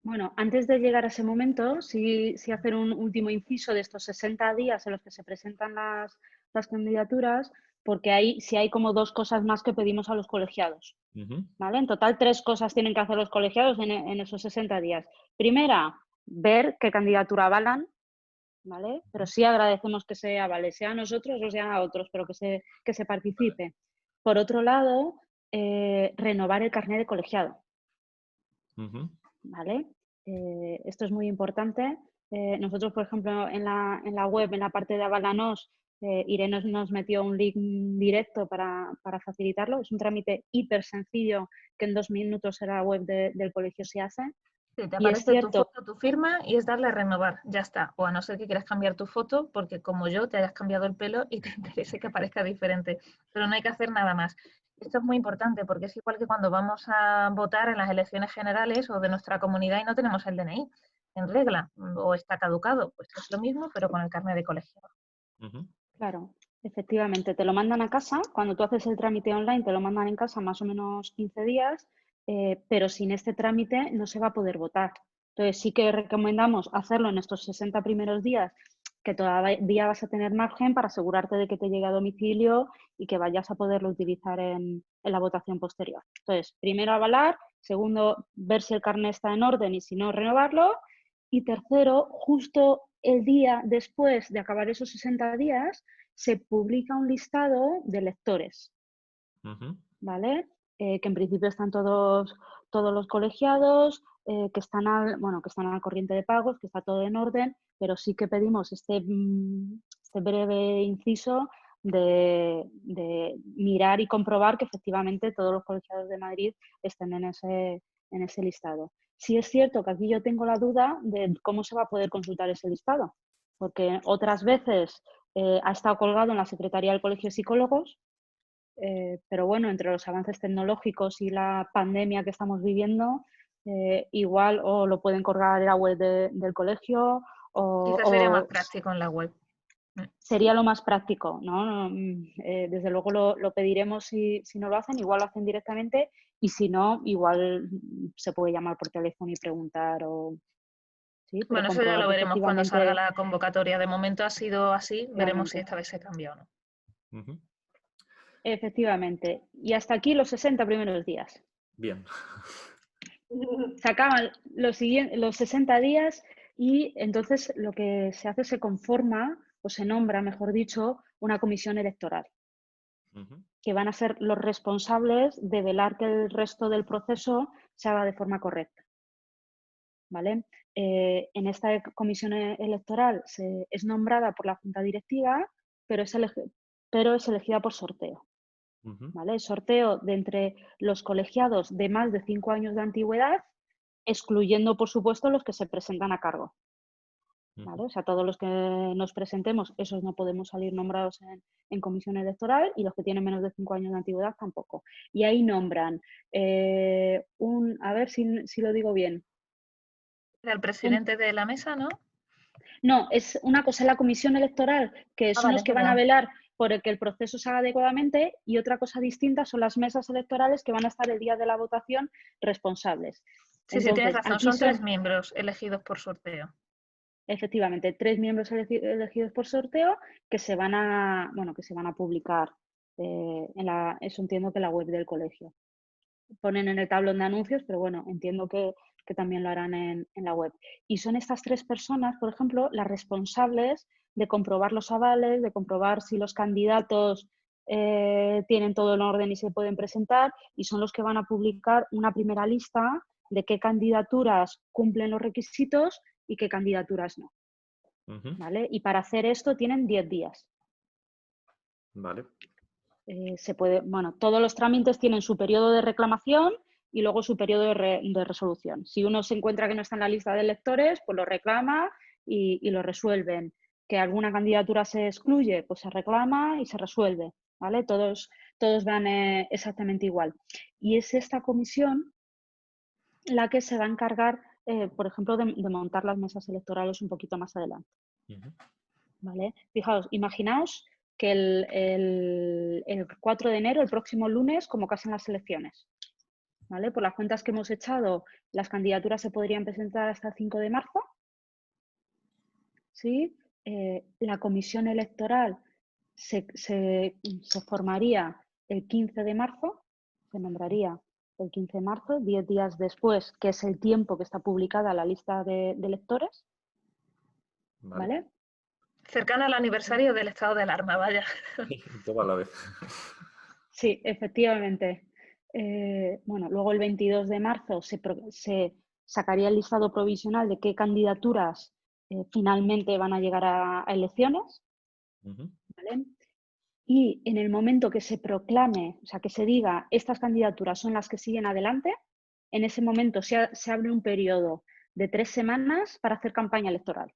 Bueno, antes de llegar a ese momento, sí, sí, hacer un último inciso de estos 60 días en los que se presentan las, las candidaturas, porque ahí sí hay como dos cosas más que pedimos a los colegiados. ¿vale? En total, tres cosas tienen que hacer los colegiados en, esos 60 días. Primera, ver qué candidatura avalan, ¿vale? Pero sí agradecemos que se avale, sea a nosotros o sea a otros, pero que se, que se participe. Por otro lado, eh, renovar el carnet de colegiado. ¿Vale? Eh, esto es muy importante eh, nosotros, por ejemplo, en la, en la web, en la parte de Avalanos, eh, Irene nos metió un link directo para, para, facilitarlo. Es un trámite hiper sencillo que en dos minutos en la web del colegio se hace. Sí, te aparece tu foto, tu firma y es darle a renovar, ya está. O a no ser que quieras cambiar tu foto, porque como yo te hayas cambiado el pelo y te interese que aparezca diferente. Pero no hay que hacer nada más. Esto es muy importante porque es igual que cuando vamos a votar en las elecciones generales o de nuestra comunidad y no tenemos el DNI en regla o está caducado. Pues es lo mismo, pero con el carnet de colegio. Claro, efectivamente. Te lo mandan a casa. Cuando tú haces el trámite online, te lo mandan en casa más o menos 15 días, eh, pero sin este trámite no se va a poder votar. Entonces sí que recomendamos hacerlo en estos 60 primeros días que todavía vas a tener margen para asegurarte de que te llegue a domicilio y que vayas a poderlo utilizar en, la votación posterior. Entonces, primero avalar, segundo, ver si el carnet está en orden y si no, renovarlo. Y tercero, justo el día después de acabar esos 60 días, se publica un listado de lectores. ¿Vale? Eh, que en principio están todos, todos los colegiados, eh, que, están al, bueno, que están al corriente de pagos, que está todo en orden, pero sí que pedimos este, mm, este breve inciso de, mirar y comprobar que efectivamente todos los colegiados de Madrid estén en ese, en ese listado. Sí es cierto que aquí yo tengo la duda de cómo se va a poder consultar ese listado, porque otras veces eh, ha estado colgado en la Secretaría del Colegio de Psicólogos, eh, pero bueno, entre los avances tecnológicos y la pandemia que estamos viviendo, eh, igual o lo pueden colgar en la web del colegio o, Quizás sería más práctico en la web. Mm. Sería lo más práctico, ¿no? Mm, desde luego lo, pediremos si, si, no lo hacen, igual lo hacen directamente y si no, igual se puede llamar por teléfono y preguntar o... bueno, eso ya lo veremos cuando salga la convocatoria. De momento ha sido así, veremos si esta vez se cambia o no. Efectivamente. Y hasta aquí los 60 primeros días. Bien. Se acaban los, los 60 días y entonces lo que se hace se conforma o se nombra, mejor dicho, una comisión electoral, que van a ser los responsables de velar que el resto del proceso se haga de forma correcta. ¿Vale? Eh, en esta comisión electoral se, es nombrada por la Junta Directiva, pero es, pero es elegida por sorteo. ¿Vale? Sorteo de entre los colegiados de más de cinco años de antigüedad excluyendo, por supuesto, los que se presentan a cargo. ¿Vale? O sea, todos los que nos presentemos, esos no podemos salir nombrados en, comisión electoral y los que tienen menos de cinco años de antigüedad tampoco. Y ahí nombran eh, un, a ver si, lo digo bien. El presidente de la mesa, ¿no? No, es una cosa la comisión electoral, que ah, son los que van a velar por el que el proceso se haga adecuadamente y otra cosa distinta son las mesas electorales que van a estar el día de la votación responsables. Sí, sí, tienes razón, son tres miembros elegidos por sorteo. Efectivamente, tres miembros elegidos por sorteo que se van a, bueno, que se van a publicar eh, en la, eso entiendo que la web del colegio. Ponen en el tablón de anuncios, pero bueno, entiendo que, también lo harán en, la web. Y son estas tres personas, por ejemplo, las responsables de comprobar los avales, de comprobar si los candidatos eh, tienen todo en orden y se pueden presentar, y son los que van a publicar una primera lista de qué candidaturas cumplen los requisitos y qué candidaturas no. ¿Vale? Y para hacer esto tienen 10 días. Vale. Eh, se puede, bueno, todos los trámites tienen su periodo de reclamación y luego su periodo de, resolución. Si uno se encuentra que no está en la lista de electores, pues lo reclama y, lo resuelven. Que alguna candidatura se excluye, pues se reclama y se resuelve. ¿vale? Todos, todos van eh, exactamente igual. Y es esta comisión la que se va a encargar, eh, por ejemplo, de, montar las mesas electorales un poquito más adelante. ¿Vale? Fijaos, imaginaos que el, 4 de enero, el próximo lunes, convocasen las elecciones. ¿Vale? Por las cuentas que hemos echado, las candidaturas se podrían presentar hasta el 5 de marzo. ¿Sí? Eh, la comisión electoral se, se, formaría el 15 de marzo, se nombraría el 15 de marzo, 10 días después, que es el tiempo que está publicada la lista de, lectores. Vale. Cercana al aniversario del estado de alarma, vaya. La vez. Sí, efectivamente. Eh, bueno, luego el 22 de marzo se, sacaría el listado provisional de qué candidaturas eh, finalmente van a llegar a, a elecciones. ¿vale? Y en el momento que se proclame, o sea, que se diga estas candidaturas son las que siguen adelante, en ese momento se, abre un periodo de tres semanas para hacer campaña electoral.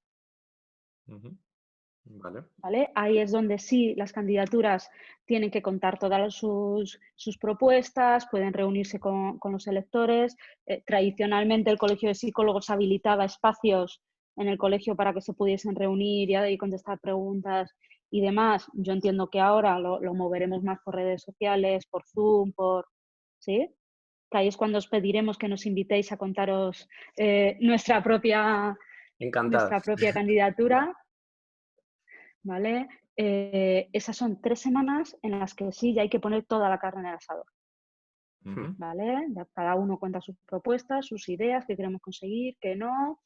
Vale. ¿vale? Ahí es donde sí las candidaturas tienen que contar todas sus, sus propuestas, pueden reunirse con, con los electores. Eh, tradicionalmente el Colegio de Psicólogos habilitaba espacios en el colegio para que se pudiesen reunir y, y contestar preguntas y demás. Yo entiendo que ahora lo, lo moveremos más por redes sociales, por Zoom, por... ¿Sí? Que ahí es cuando os pediremos que nos invitéis a contaros eh, nuestra propia Encantado. nuestra propia candidatura. ¿Vale? Eh, esas son tres semanas en las que sí ya hay que poner toda la carne en el asador. ¿Vale? Ya Cada uno cuenta sus propuestas, sus ideas, qué queremos conseguir, qué no.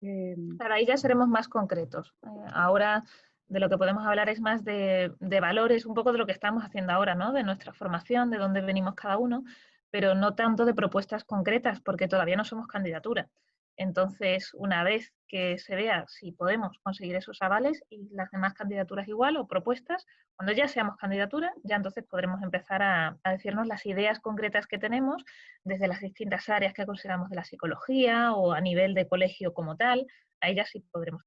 eh, Claro, ahí ya seremos más concretos. Eh, ahora de lo que podemos hablar es más de, de valores, un poco de lo que estamos haciendo ahora, ¿no? De nuestra formación, de dónde venimos cada uno, pero no tanto de propuestas concretas, porque todavía no somos candidatura. Entonces, una vez que se vea si podemos conseguir esos avales y las demás candidaturas igual o propuestas, cuando ya seamos candidatura, ya entonces podremos empezar a, a decirnos las ideas concretas que tenemos desde las distintas áreas que consideramos de la psicología o a nivel de colegio como tal. Ahí ya sí podremos.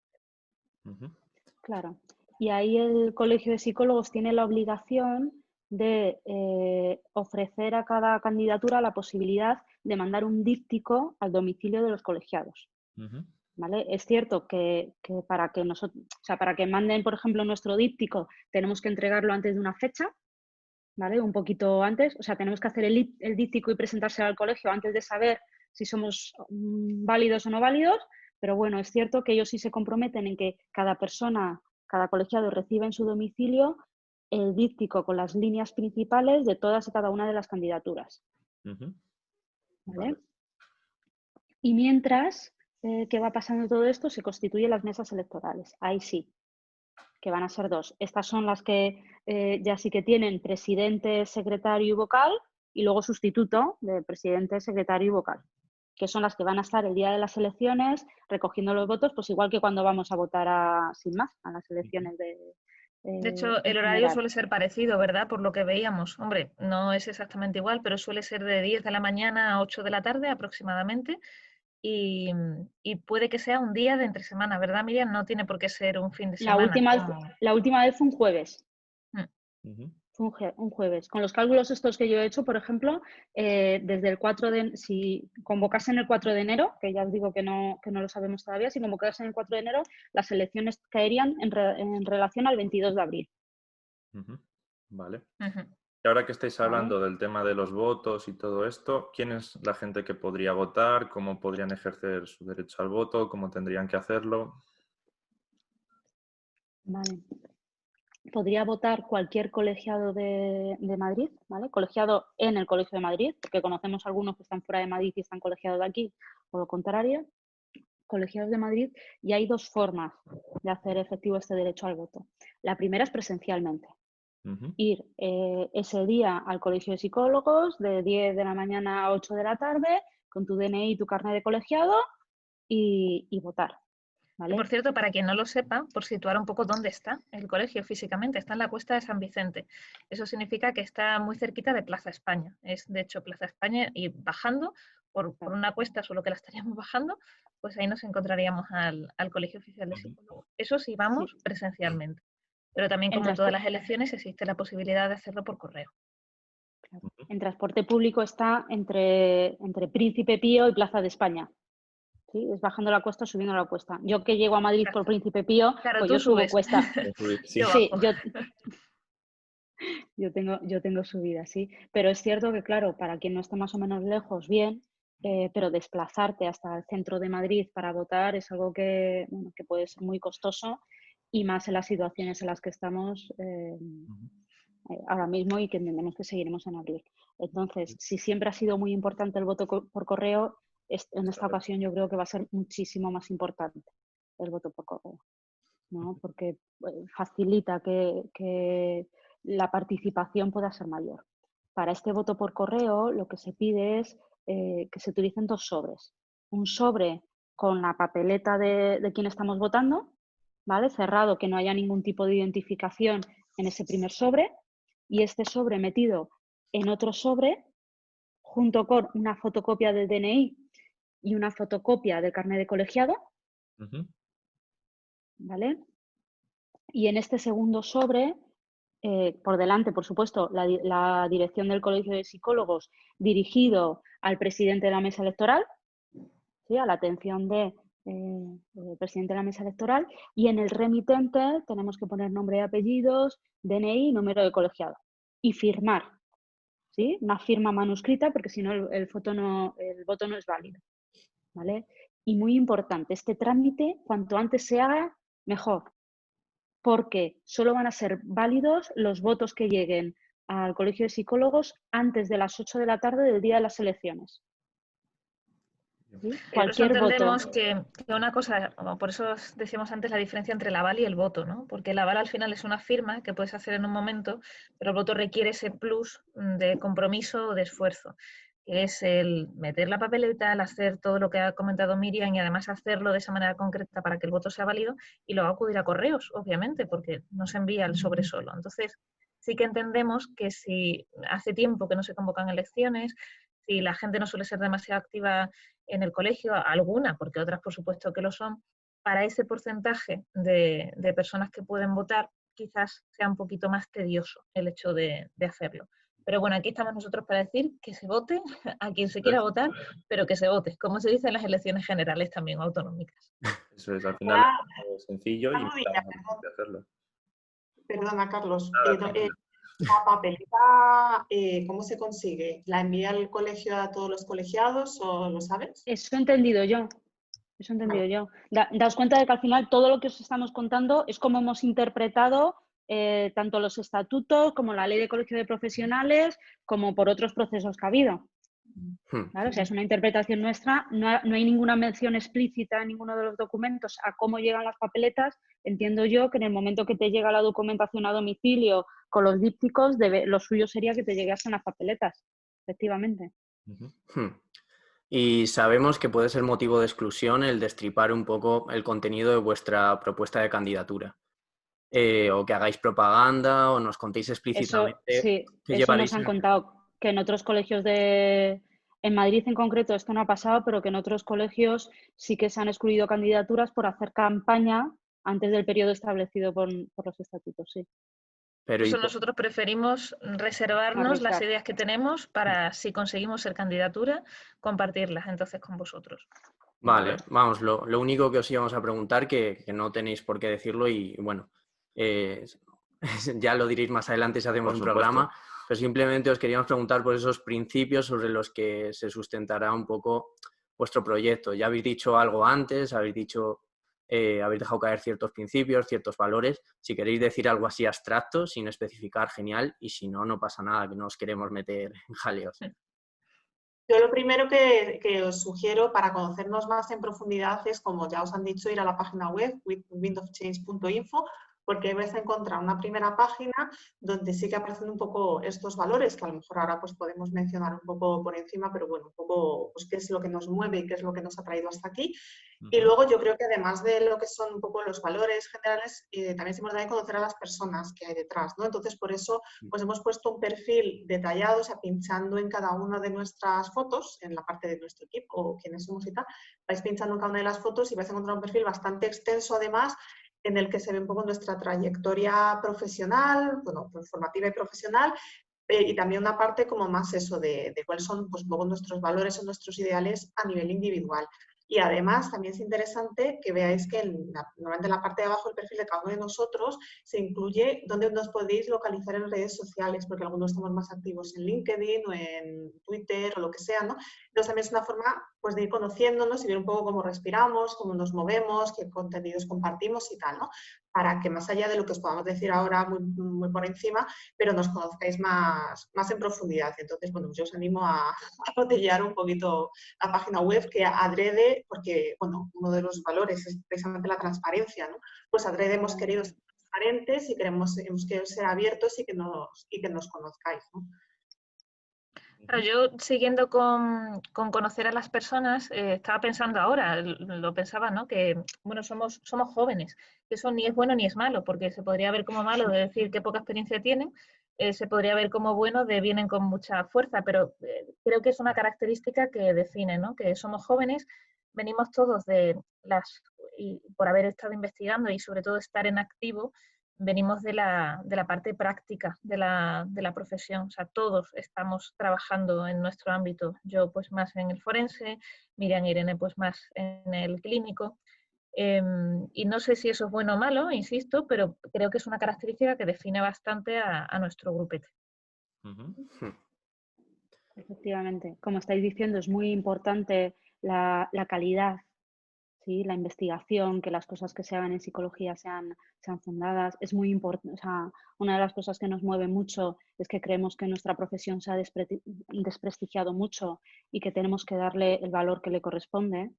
Claro. Y ahí el Colegio de Psicólogos tiene la obligación de eh, ofrecer a cada candidatura la posibilidad de mandar un díptico al domicilio de los colegiados. ¿vale? Es cierto que, que para que nosotros, o sea, para que manden, por ejemplo, nuestro díptico, tenemos que entregarlo antes de una fecha, ¿vale? Un poquito antes, o sea, tenemos que hacer el, el díptico y presentárselo al colegio antes de saber si somos mm, válidos o no válidos, pero bueno, es cierto que ellos sí se comprometen en que cada persona, cada colegiado reciba en su domicilio el díptico con las líneas principales de todas y cada una de las candidaturas. Ujú. ¿vale? Vale. Y mientras eh, que va pasando todo esto, se constituyen las mesas electorales. Ahí sí, que van a ser dos. Estas son las que eh, ya sí que tienen presidente, secretario y vocal, y luego sustituto de presidente, secretario y vocal, que son las que van a estar el día de las elecciones recogiendo los votos, pues igual que cuando vamos a votar a, sin más, a las elecciones de... De eh, hecho, en el horario suele ser parecido, ¿verdad? Por lo que veíamos. Hombre, no es exactamente igual, pero suele ser de 10 de la mañana a 8 de la tarde aproximadamente. Y, y puede que sea un día de entre semana, ¿verdad, Miriam? No tiene por qué ser un fin de La semana. última, vez- como- la última vez fue un jueves. Fue un, jue- un jueves. Con los cálculos estos que yo he hecho, por ejemplo, eh, desde el 4 de si convocasen el 4 de enero, que ya os digo que no, que no lo sabemos todavía, si convocasen el 4 de enero, las elecciones caerían en, re- en relación al 22 de abril. Vale. Y ahora que estáis hablando del tema de los votos y todo esto, ¿quién es la gente que podría votar? ¿Cómo podrían ejercer su derecho al voto? ¿Cómo tendrían que hacerlo? Vale. Podría votar cualquier colegiado de, de Madrid, ¿vale? Colegiado en el Colegio de Madrid, porque conocemos algunos que están fuera de Madrid y están colegiados de aquí, o lo contrario, colegiados de Madrid, y hay dos formas de hacer efectivo este derecho al voto. La primera es presencialmente. Ir eh, ese día al colegio de psicólogos de 10 de la mañana a 8 de la tarde con tu DNI y tu carnet de colegiado y, y votar. Por cierto, para quien no lo sepa, por situar un poco dónde está el colegio físicamente, está en la cuesta de San Vicente. Eso significa que está muy cerquita de Plaza España. Es de hecho Plaza España y bajando por, por una cuesta, solo que la estaríamos bajando, pues ahí nos encontraríamos al, al colegio oficial de psicólogos. Eso sí vamos presencialmente. Pero también, como en todas las elecciones, existe la posibilidad de hacerlo por correo. En transporte público está entre, entre Príncipe Pío y Plaza de España. ¿Sí? Es bajando la cuesta, subiendo la cuesta. Yo que llego a Madrid por Príncipe Pío, Claro, pues yo subo cuesta. Sí. Yo Sí, yo, yo tengo, yo tengo subida, sí. Pero es cierto que, claro, para quien no esté más o menos lejos, bien, eh, pero desplazarte hasta el centro de Madrid para votar es algo que, bueno, que puede ser muy costoso y más en las situaciones en las que estamos eh, ahora mismo y que entendemos que seguiremos en abril. Entonces, si siempre ha sido muy importante el voto por correo, en esta ocasión yo creo que va a ser muchísimo más importante el voto por correo, ¿no? porque eh, facilita que, que la participación pueda ser mayor. Para este voto por correo, lo que se pide es eh, que se utilicen dos sobres. Un sobre con la papeleta de, de quien estamos votando, ¿vale? Cerrado, que no haya ningún tipo de identificación en ese primer sobre y este sobre metido en otro sobre junto con una fotocopia del DNI y una fotocopia del carnet de colegiado. ¿vale? Y en este segundo sobre, eh, por delante, por supuesto, la, di- la dirección del Colegio de Psicólogos dirigido al presidente de la mesa electoral, ¿sí? a la atención de, eh, del presidente de la mesa electoral, y en el remitente tenemos que poner nombre y apellidos, DNI número de colegiado. Y firmar, ¿sí? Una firma manuscrita, porque si no el, el foto no, el voto no es válido. ¿Vale? Y muy importante, este trámite, cuanto antes se haga, mejor, porque solo van a ser válidos los votos que lleguen al Colegio de Psicólogos antes de las 8 de la tarde del día de las elecciones. ¿sí? Por eso Cualquier voto. entendemos que, que una cosa, como por eso os decíamos antes la diferencia entre el aval y el voto, ¿no? Porque el aval al final es una firma que puedes hacer en un momento, pero el voto requiere ese plus mm, de compromiso o de esfuerzo, es el meter la papeleta, el hacer todo lo que ha comentado Miriam y además hacerlo de esa manera concreta para que el voto sea válido y luego acudir a correos, obviamente, porque no se envía el sobre solo. Entonces, sí que entendemos que si hace tiempo que no se convocan elecciones, si la gente no suele ser demasiado activa en el colegio, alguna, porque otras por supuesto que lo son, para ese porcentaje de, de personas que pueden votar, quizás sea un poquito más tedioso el hecho de, de hacerlo. Pero bueno, aquí estamos nosotros para decir que se vote a quien se quiera votar, pero que se vote, como se dice en las elecciones generales también autonómicas. Eso es, al final Ah, es sencillo y perdón. fácil de hacerlo. Perdona, Carlos. Nada, Eh, eh, la papeleta, eh, ¿cómo se consigue? ¿La envía el colegio a todos los colegiados o lo sabes? Eso he entendido yo. Eso he entendido yo. Da- daos cuenta de que al final todo lo que os estamos contando es como hemos interpretado eh, tanto los estatutos como la ley de colegio de profesionales, como por otros procesos que ha habido. Hmm. ¿vale? O sea, es una interpretación nuestra, no, ha- no hay ninguna mención explícita en ninguno de los documentos a cómo llegan las papeletas. Entiendo yo que en el momento que te llega la documentación a domicilio con los dípticos, debe- lo suyo sería que te llegasen las papeletas, efectivamente. Hmm. Y sabemos que puede ser motivo de exclusión el destripar un poco el contenido de vuestra propuesta de candidatura. Eh, o que hagáis propaganda o nos contéis Eso, explícitamente sí, eso llevaréis nos han en- contado que en otros colegios de... En Madrid en concreto esto no ha pasado, pero que en otros colegios sí que se han excluido candidaturas por hacer campaña antes del periodo establecido por, por los estatutos, sí. Pero eso nosotros preferimos reservarnos las ideas que tenemos para, si conseguimos ser candidatura, compartirlas entonces con vosotros. Vale, vamos, lo, lo único que os íbamos a preguntar, que, que no tenéis por qué decirlo y bueno, eh, ya lo diréis más adelante si hacemos un programa, pero simplemente os queríamos preguntar por esos principios sobre los que se sustentará un poco vuestro proyecto. Ya habéis dicho algo antes, habéis dicho, eh, habéis dejado caer ciertos principios, ciertos valores. Si queréis decir algo así abstracto, sin especificar, genial, y si no, no pasa nada, que no os queremos meter en jaleos. Yo lo primero que, que os sugiero para conocernos más en profundidad es, como ya os han dicho, ir a la página web windofchange.info porque vais a encontrar una primera página donde sí que aparecen un poco estos valores que a lo mejor ahora pues podemos mencionar un poco por encima, pero bueno, un poco pues, qué es lo que nos mueve y qué es lo que nos ha traído hasta aquí. Y luego yo creo que además de lo que son un poco los valores generales, eh, también es importante conocer a las personas que hay detrás, ¿no? Entonces, por eso, pues hemos puesto un perfil detallado, o sea, pinchando en cada una de nuestras fotos, en la parte de nuestro equipo o quienes somos y tal, vais pinchando en cada una de las fotos y vais a encontrar un perfil bastante extenso además, en el que se ve un poco nuestra trayectoria profesional, bueno, pues formativa y profesional, eh, y también una parte como más eso de, cuáles son pues, nuestros valores o nuestros ideales a nivel individual. Y además también es interesante que veáis que normalmente en la parte de abajo del perfil de cada uno de nosotros se incluye dónde nos podéis localizar en redes sociales, porque algunos estamos más activos en LinkedIn o en Twitter o lo que sea, ¿no? Entonces también es una forma pues, de ir conociéndonos y ver un poco cómo respiramos, cómo nos movemos, qué contenidos compartimos y tal, ¿no? Para que más allá de lo que os podamos decir ahora muy, muy por encima, pero nos conozcáis más, más en profundidad. Entonces, bueno, yo os animo a, a botellar un poquito la página web que adrede, porque, bueno, uno de los valores es precisamente la transparencia, ¿no? Pues adrede hemos querido ser transparentes y queremos, hemos querido ser abiertos y que nos, y que nos conozcáis, ¿no? Yo siguiendo con, con conocer a las personas, eh, estaba pensando ahora, lo pensaba, ¿no? Que, bueno, somos, somos jóvenes, que eso ni es bueno ni es malo, porque se podría ver como malo de decir que poca experiencia tienen, eh, se podría ver como bueno de vienen con mucha fuerza, pero eh, creo que es una característica que define, ¿no? Que somos jóvenes, venimos todos de las, y por haber estado investigando y sobre todo estar en activo, venimos de la, de la parte práctica de la, de la profesión. O sea, todos estamos trabajando en nuestro ámbito. Yo pues más en el forense, Miriam y Irene pues más en el clínico. Em, y no sé si eso es bueno o malo, insisto, pero creo que es una característica que define bastante a, a nuestro grupete. Ujú. Efectivamente, como estáis diciendo, es muy importante la, la calidad, ¿sí? la investigación, que las cosas que se hagan en psicología sean, sean fundadas. Es muy importante, o sea, una de las cosas que nos mueve mucho es que creemos que nuestra profesión se ha despre- desprestigiado mucho y que tenemos que darle el valor que le corresponde.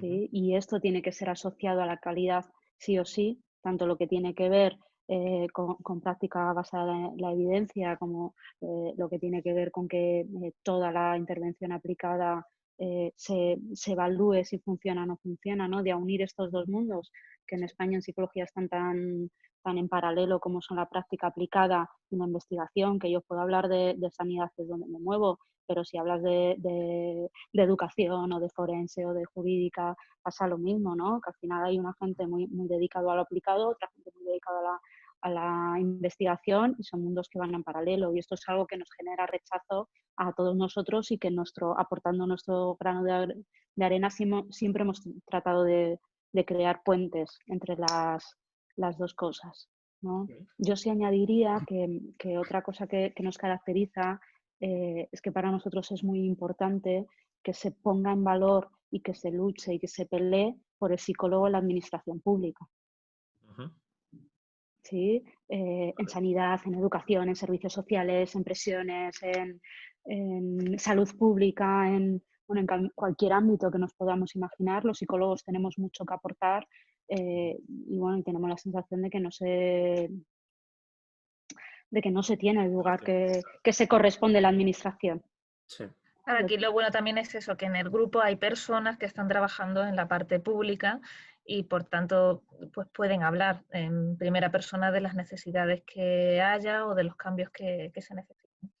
¿sí? Y esto tiene que ser asociado a la calidad sí o sí, tanto lo que tiene que ver eh, con, con práctica basada en la evidencia, como eh, lo que tiene que ver con que eh, toda la intervención aplicada eh, se, se evalúe si funciona o no funciona, ¿no? de unir estos dos mundos que en España en psicología están tan, tan en paralelo como son la práctica aplicada y la investigación, que yo puedo hablar de, de sanidad que es donde me muevo, pero si hablas de, educación o de forense o de jurídica, pasa lo mismo, ¿no? Que al final hay una gente muy, muy dedicado a lo aplicado, otra gente muy dedicada a la, a la investigación y son mundos que van en paralelo y esto es algo que nos genera rechazo a todos nosotros y que nuestro, aportando nuestro grano de, de arena siempre hemos tratado de, de crear puentes entre las, las dos cosas. ¿no? Yo sí añadiría que, que otra cosa que, que nos caracteriza eh, es que para nosotros es muy importante que se ponga en valor y que se luche y que se pelee por el psicólogo en la administración pública. ¿Sí? Eh, en sanidad, en educación, en servicios sociales, en presiones, en, en salud pública, en, bueno, en cualquier ámbito que nos podamos imaginar. Los psicólogos tenemos mucho que aportar eh, y bueno, y tenemos la sensación de que no se de que no se tiene el lugar que, que se corresponde a la administración. Sí. Claro, aquí lo bueno también es eso, que en el grupo hay personas que están trabajando en la parte pública y por tanto pues pueden hablar en primera persona de las necesidades que haya o de los cambios que, que se necesiten.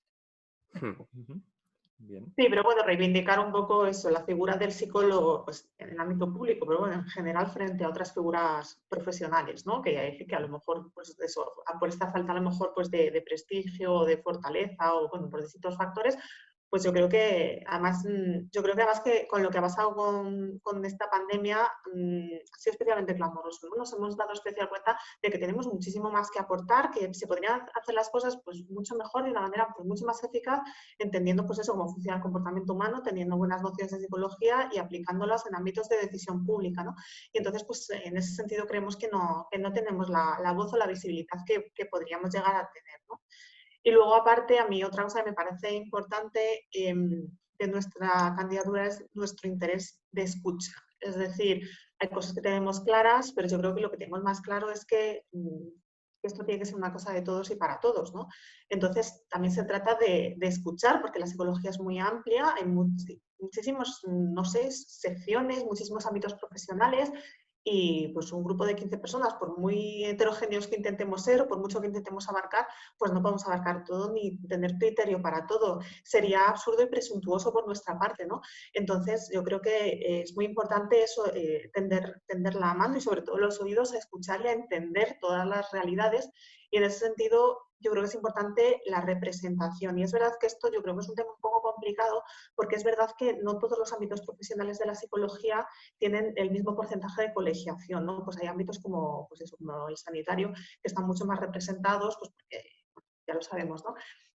Ujú. Bien. Sí, pero bueno, reivindicar un poco eso, la figura del psicólogo pues, en el ámbito público, pero bueno, en general frente a otras figuras profesionales, ¿no? Que, que a lo mejor, pues eso, por esta falta a lo mejor pues de, de prestigio o de fortaleza o bueno, por distintos factores, pues yo creo que además, mm, yo creo que además que con lo que ha pasado con, con esta pandemia mm, ha sido especialmente clamoroso, ¿no? Nos hemos dado especial cuenta de que tenemos muchísimo más que aportar, que se podrían hacer las cosas pues mucho mejor de una manera pues, mucho más eficaz entendiendo pues eso, cómo funciona el comportamiento humano, teniendo buenas nociones de psicología y aplicándolas en ámbitos de decisión pública. ¿no? Y entonces, pues en ese sentido creemos que no, que no tenemos la, la voz o la visibilidad que, que podríamos llegar a tener. ¿no? Y luego, aparte, a mí otra cosa que me parece importante em, de nuestra candidatura es nuestro interés de escucha. Es decir, hay cosas que tenemos claras, pero yo creo que lo que tenemos más claro es que mm, esto tiene que ser una cosa de todos y para todos, ¿no? Entonces, también se trata de, de escuchar, porque la psicología es muy amplia, hay muchísimos, no sé, secciones, muchísimos ámbitos profesionales y pues un grupo de 15 personas, por muy heterogéneos que intentemos ser o por mucho que intentemos abarcar, pues no podemos abarcar todo ni tener criterio para todo. Sería absurdo y presuntuoso por nuestra parte, ¿no? Entonces, yo creo que es muy importante eso, eh, tender, tender la mano y sobre todo los oídos a escuchar y a entender todas las realidades. Y en ese sentido, yo creo que es importante la representación. Y es verdad que esto yo creo que es un tema un poco complicado porque es verdad que no todos los ámbitos profesionales de la psicología tienen el mismo porcentaje de colegiación, ¿no? Pues hay ámbitos como, pues como el sanitario que están mucho más representados, pues porque ya lo sabemos, ¿no?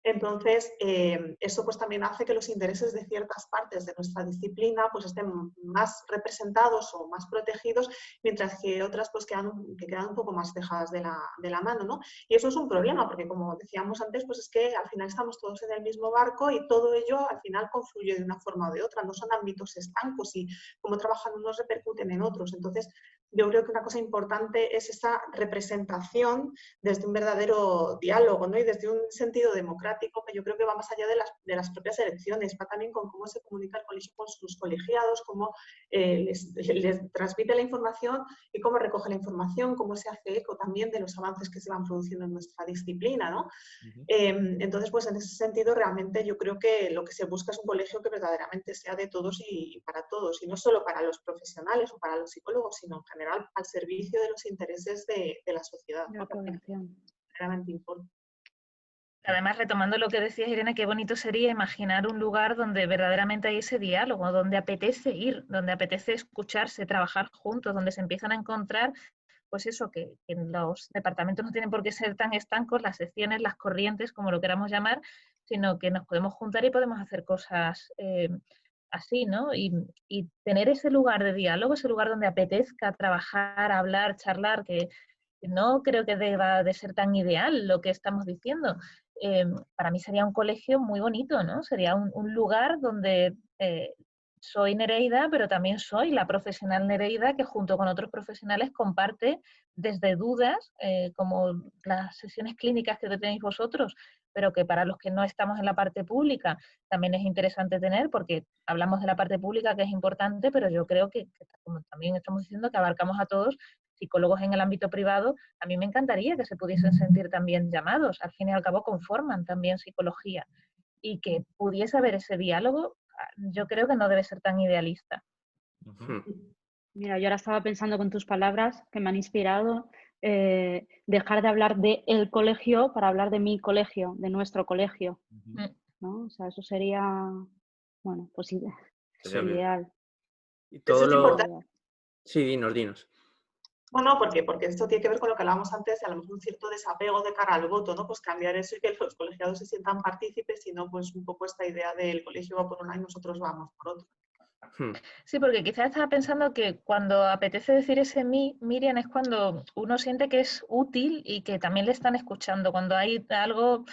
Entonces, eh, eso pues también hace que los intereses de ciertas partes de nuestra disciplina pues estén más representados o más protegidos, mientras que otras pues quedan, que quedan un poco más dejadas de la, de la mano, ¿no? Y eso es un problema, porque como decíamos antes, pues es que al final estamos todos en el mismo barco y todo ello al final confluye de una forma o de otra, no son ámbitos estancos y cómo trabajan unos repercuten en otros. Entonces, yo creo que una cosa importante es esa representación desde un verdadero diálogo ¿no? y desde un sentido democrático democrático que yo creo que va más allá de las, de las propias elecciones, va también con cómo se comunica el colegio con sus colegiados, cómo eh, les, les, transmite la información y cómo recoge la información, cómo se hace eco también de los avances que se van produciendo en nuestra disciplina. ¿no? eh, entonces, pues en ese sentido, realmente yo creo que lo que se busca es un colegio que verdaderamente sea de todos y, para todos, y no solo para los profesionales o para los psicólogos, sino en general al servicio de los intereses de, de la sociedad. La población. Realmente importa. Además, retomando lo que decías, Irene, qué bonito sería imaginar un lugar donde verdaderamente hay ese diálogo, donde apetece ir, donde apetece escucharse, trabajar juntos, donde se empiezan a encontrar, pues eso, que, los departamentos no tienen por qué ser tan estancos, las secciones, las corrientes, como lo queramos llamar, sino que nos podemos juntar y podemos hacer cosas eh, así, ¿no? Y, tener ese lugar de diálogo, ese lugar donde apetezca trabajar, hablar, charlar, que no creo que deba de ser tan ideal lo que estamos diciendo. Eh, para mí sería un colegio muy bonito, ¿no? Sería un, lugar donde eh, soy Nereida, pero también soy la profesional Nereida que junto con otros profesionales comparte desde dudas, eh, como las sesiones clínicas que tenéis vosotros, pero que para los que no estamos en la parte pública también es interesante tener, porque hablamos de la parte pública que es importante, pero yo creo que, que como también estamos diciendo, que abarcamos a todos, psicólogos en el ámbito privado, a mí me encantaría que se pudiesen sentir también llamados, al fin y al cabo conforman también psicología, y que pudiese haber ese diálogo, yo creo que no debe ser tan idealista. Mira, yo ahora estaba pensando con tus palabras que me han inspirado eh, dejar de hablar de el colegio para hablar de mi colegio, de nuestro colegio. Uh -huh. ¿no? O sea, eso sería, bueno, pues sería ideal. Y todo lo... Sí, dinos, dinos. Bueno, porque, porque esto tiene que ver con lo que hablábamos antes, de a lo mejor un cierto desapego de cara al voto, ¿no? Pues cambiar eso y que los colegiados se sientan partícipes y no pues un poco esta idea del colegio va por un lado y nosotros vamos por otro. Hmm. Sí, porque quizás estaba pensando que cuando apetece decir ese mi, Miriam, es cuando uno siente que es útil y que también le están escuchando, cuando hay algo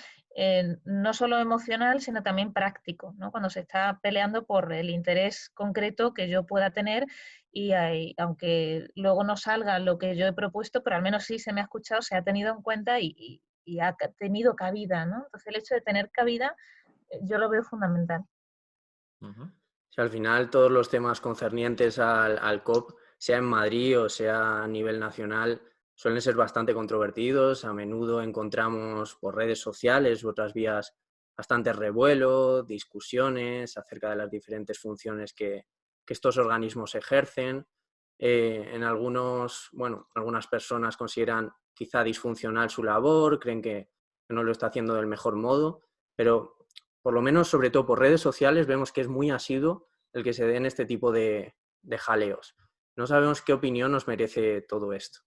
eh, no solo emocional, sino también práctico, ¿no? cuando se está peleando por el interés concreto que yo pueda tener y hay, aunque luego no salga lo que yo he propuesto, pero al menos sí se me ha escuchado, se ha tenido en cuenta y, y, ha tenido cabida. ¿no? Entonces el hecho de tener cabida eh, yo lo veo fundamental. Al final todos los temas concernientes al COP, sea en Madrid o sea a nivel nacional, suelen ser bastante controvertidos. A menudo encontramos por redes sociales u otras vías bastante revuelo, discusiones acerca de las diferentes funciones que, que estos organismos ejercen. Eh, en algunos, bueno, algunas personas consideran quizá disfuncional su labor, creen que, no lo está haciendo del mejor modo, pero por lo menos, sobre todo por redes sociales, vemos que es muy asiduo el que se den este tipo de, de jaleos. No sabemos qué opinión nos merece todo esto.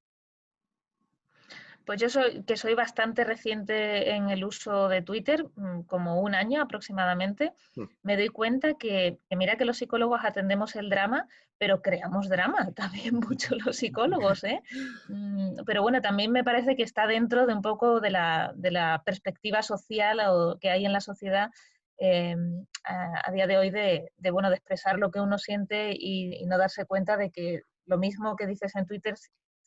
Pues yo soy, que soy bastante reciente en el uso de Twitter, mm, como un año aproximadamente, mm. me doy cuenta que, que, mira que los psicólogos atendemos el drama, pero creamos drama también mucho los psicólogos. ¿eh? Mm, pero bueno, también me parece que está dentro de un poco de la, de la perspectiva social o que hay en la sociedad eh, a, a, día de hoy de, de, bueno, de expresar lo que uno siente y, y no darse cuenta de que lo mismo que dices en Twitter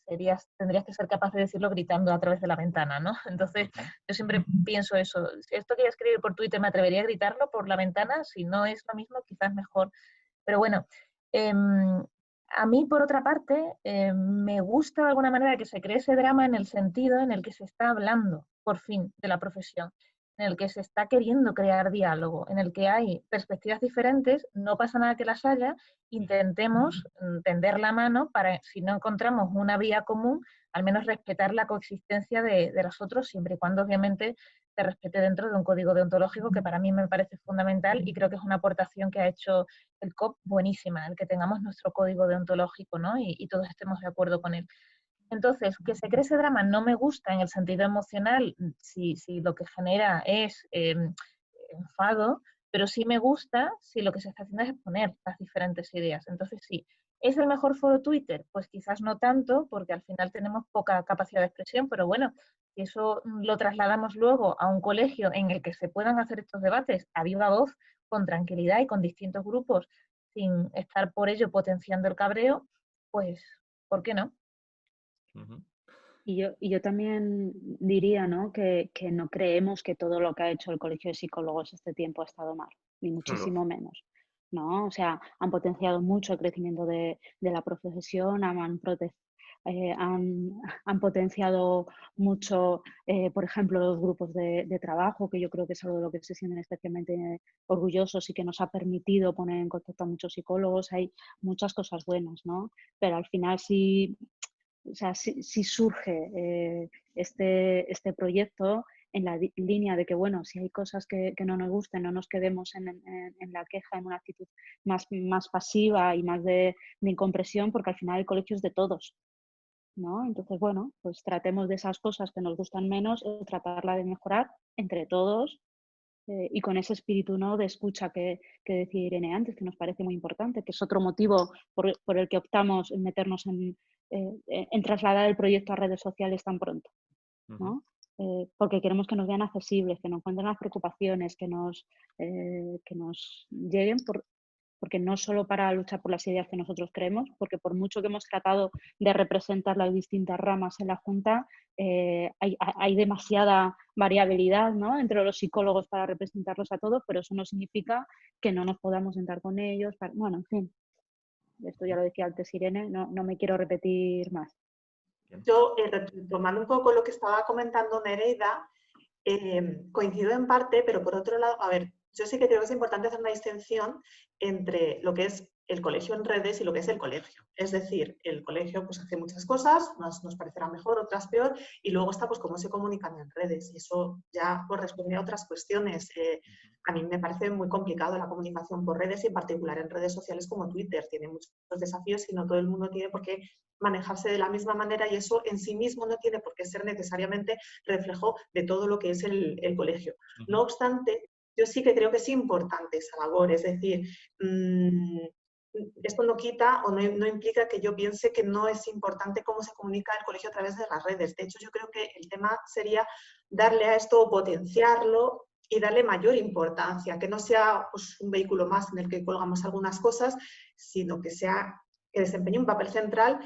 serías, tendrías que ser capaz de decirlo gritando a través de la ventana, ¿no? Entonces, yo siempre pienso eso. Si esto que escribir por Twitter, ¿me atrevería a gritarlo por la ventana? Si no es lo mismo, quizás mejor. Pero bueno, eh, a mí, por otra parte, eh, me gusta de alguna manera que se cree ese drama en el sentido en el que se está hablando, por fin, de la profesión en el que se está queriendo crear diálogo, en el que hay perspectivas diferentes, no pasa nada que las haya, intentemos tender la mano para, si no encontramos una vía común, al menos respetar la coexistencia de, de los otros, siempre y cuando obviamente se respete dentro de un código deontológico que para mí me parece fundamental y creo que es una aportación que ha hecho el COP buenísima, el que tengamos nuestro código deontológico ¿no? y, y todos estemos de acuerdo con él. Entonces, que se cree ese drama no me gusta en el sentido emocional, si, si lo que genera es eh, enfado, pero sí me gusta si lo que se está haciendo es exponer las diferentes ideas. Entonces, sí, ¿es el mejor foro Twitter? Pues quizás no tanto, porque al final tenemos poca capacidad de expresión, pero bueno, si eso lo trasladamos luego a un colegio en el que se puedan hacer estos debates a viva voz, con tranquilidad y con distintos grupos, sin estar por ello potenciando el cabreo, pues, ¿por qué no? Uh -huh. Y yo, y yo también diría ¿no? Que, que no creemos que todo lo que ha hecho el Colegio de Psicólogos este tiempo ha estado mal, ni muchísimo menos. ¿no? O sea, han potenciado mucho el crecimiento de, de la profesión, han, han prote- eh, han, han potenciado mucho, eh, por ejemplo, los grupos de, de trabajo, que yo creo que es algo de lo que se sienten especialmente orgullosos y que nos ha permitido poner en contacto a muchos psicólogos. Hay muchas cosas buenas, ¿no? Pero al final sí, o sea, sí surge eh, este, este proyecto en la línea de que, bueno, si hay cosas que, que no nos gusten, no nos quedemos en, en- en la queja, en una actitud más, más pasiva y más de, de incompresión, porque al final el colegio es de todos, ¿no? Entonces, bueno, pues tratemos de esas cosas que nos gustan menos, eh, tratarla de mejorar entre todos eh, y con ese espíritu ¿no? de escucha que, que decía Irene antes, que nos parece muy importante, que es otro motivo por, por el que optamos en meternos en, eh, en trasladar el proyecto a redes sociales tan pronto. ¿no? Eh, porque queremos que nos vean accesibles, que nos encuentren las preocupaciones, que nos, que nos lleguen, por, porque no solo para luchar por las ideas que nosotros creemos, porque por mucho que hemos tratado de representar las distintas ramas en la Junta, eh, hay, demasiada variabilidad ¿no? entre los psicólogos para representarlos a todos, pero eso no significa que no nos podamos sentar con ellos. para- bueno, en fin, esto ya lo decía antes Irene, no, no me quiero repetir más. Yo, eh, retomando un poco lo que estaba comentando Nereida, eh, coincido en parte, pero por otro lado, a ver, yo sí que creo que es importante hacer una distinción entre lo que es el colegio en redes y lo que es el colegio. Es decir, el colegio pues hace muchas cosas, unas nos parecerán mejor, otras peor, y luego está pues cómo se comunican en redes. Y eso ya corresponde a otras cuestiones. Eh, a mí me parece muy complicado la comunicación por redes y en particular en redes sociales como Twitter. Tiene muchos desafíos y no todo el mundo tiene por qué manejarse de la misma manera y eso en sí mismo no tiene por qué ser necesariamente reflejo de todo lo que es el, el colegio. No obstante, yo sí que creo que es importante esa labor, es decir, mm, esto no quita o no, no implica que yo piense que no es importante cómo se comunica el colegio a través de las redes. De hecho, yo creo que el tema sería darle a esto o potenciarlo y darle mayor importancia, que no sea pues, un vehículo más en el que colgamos algunas cosas, sino que sea que desempeñe un papel central,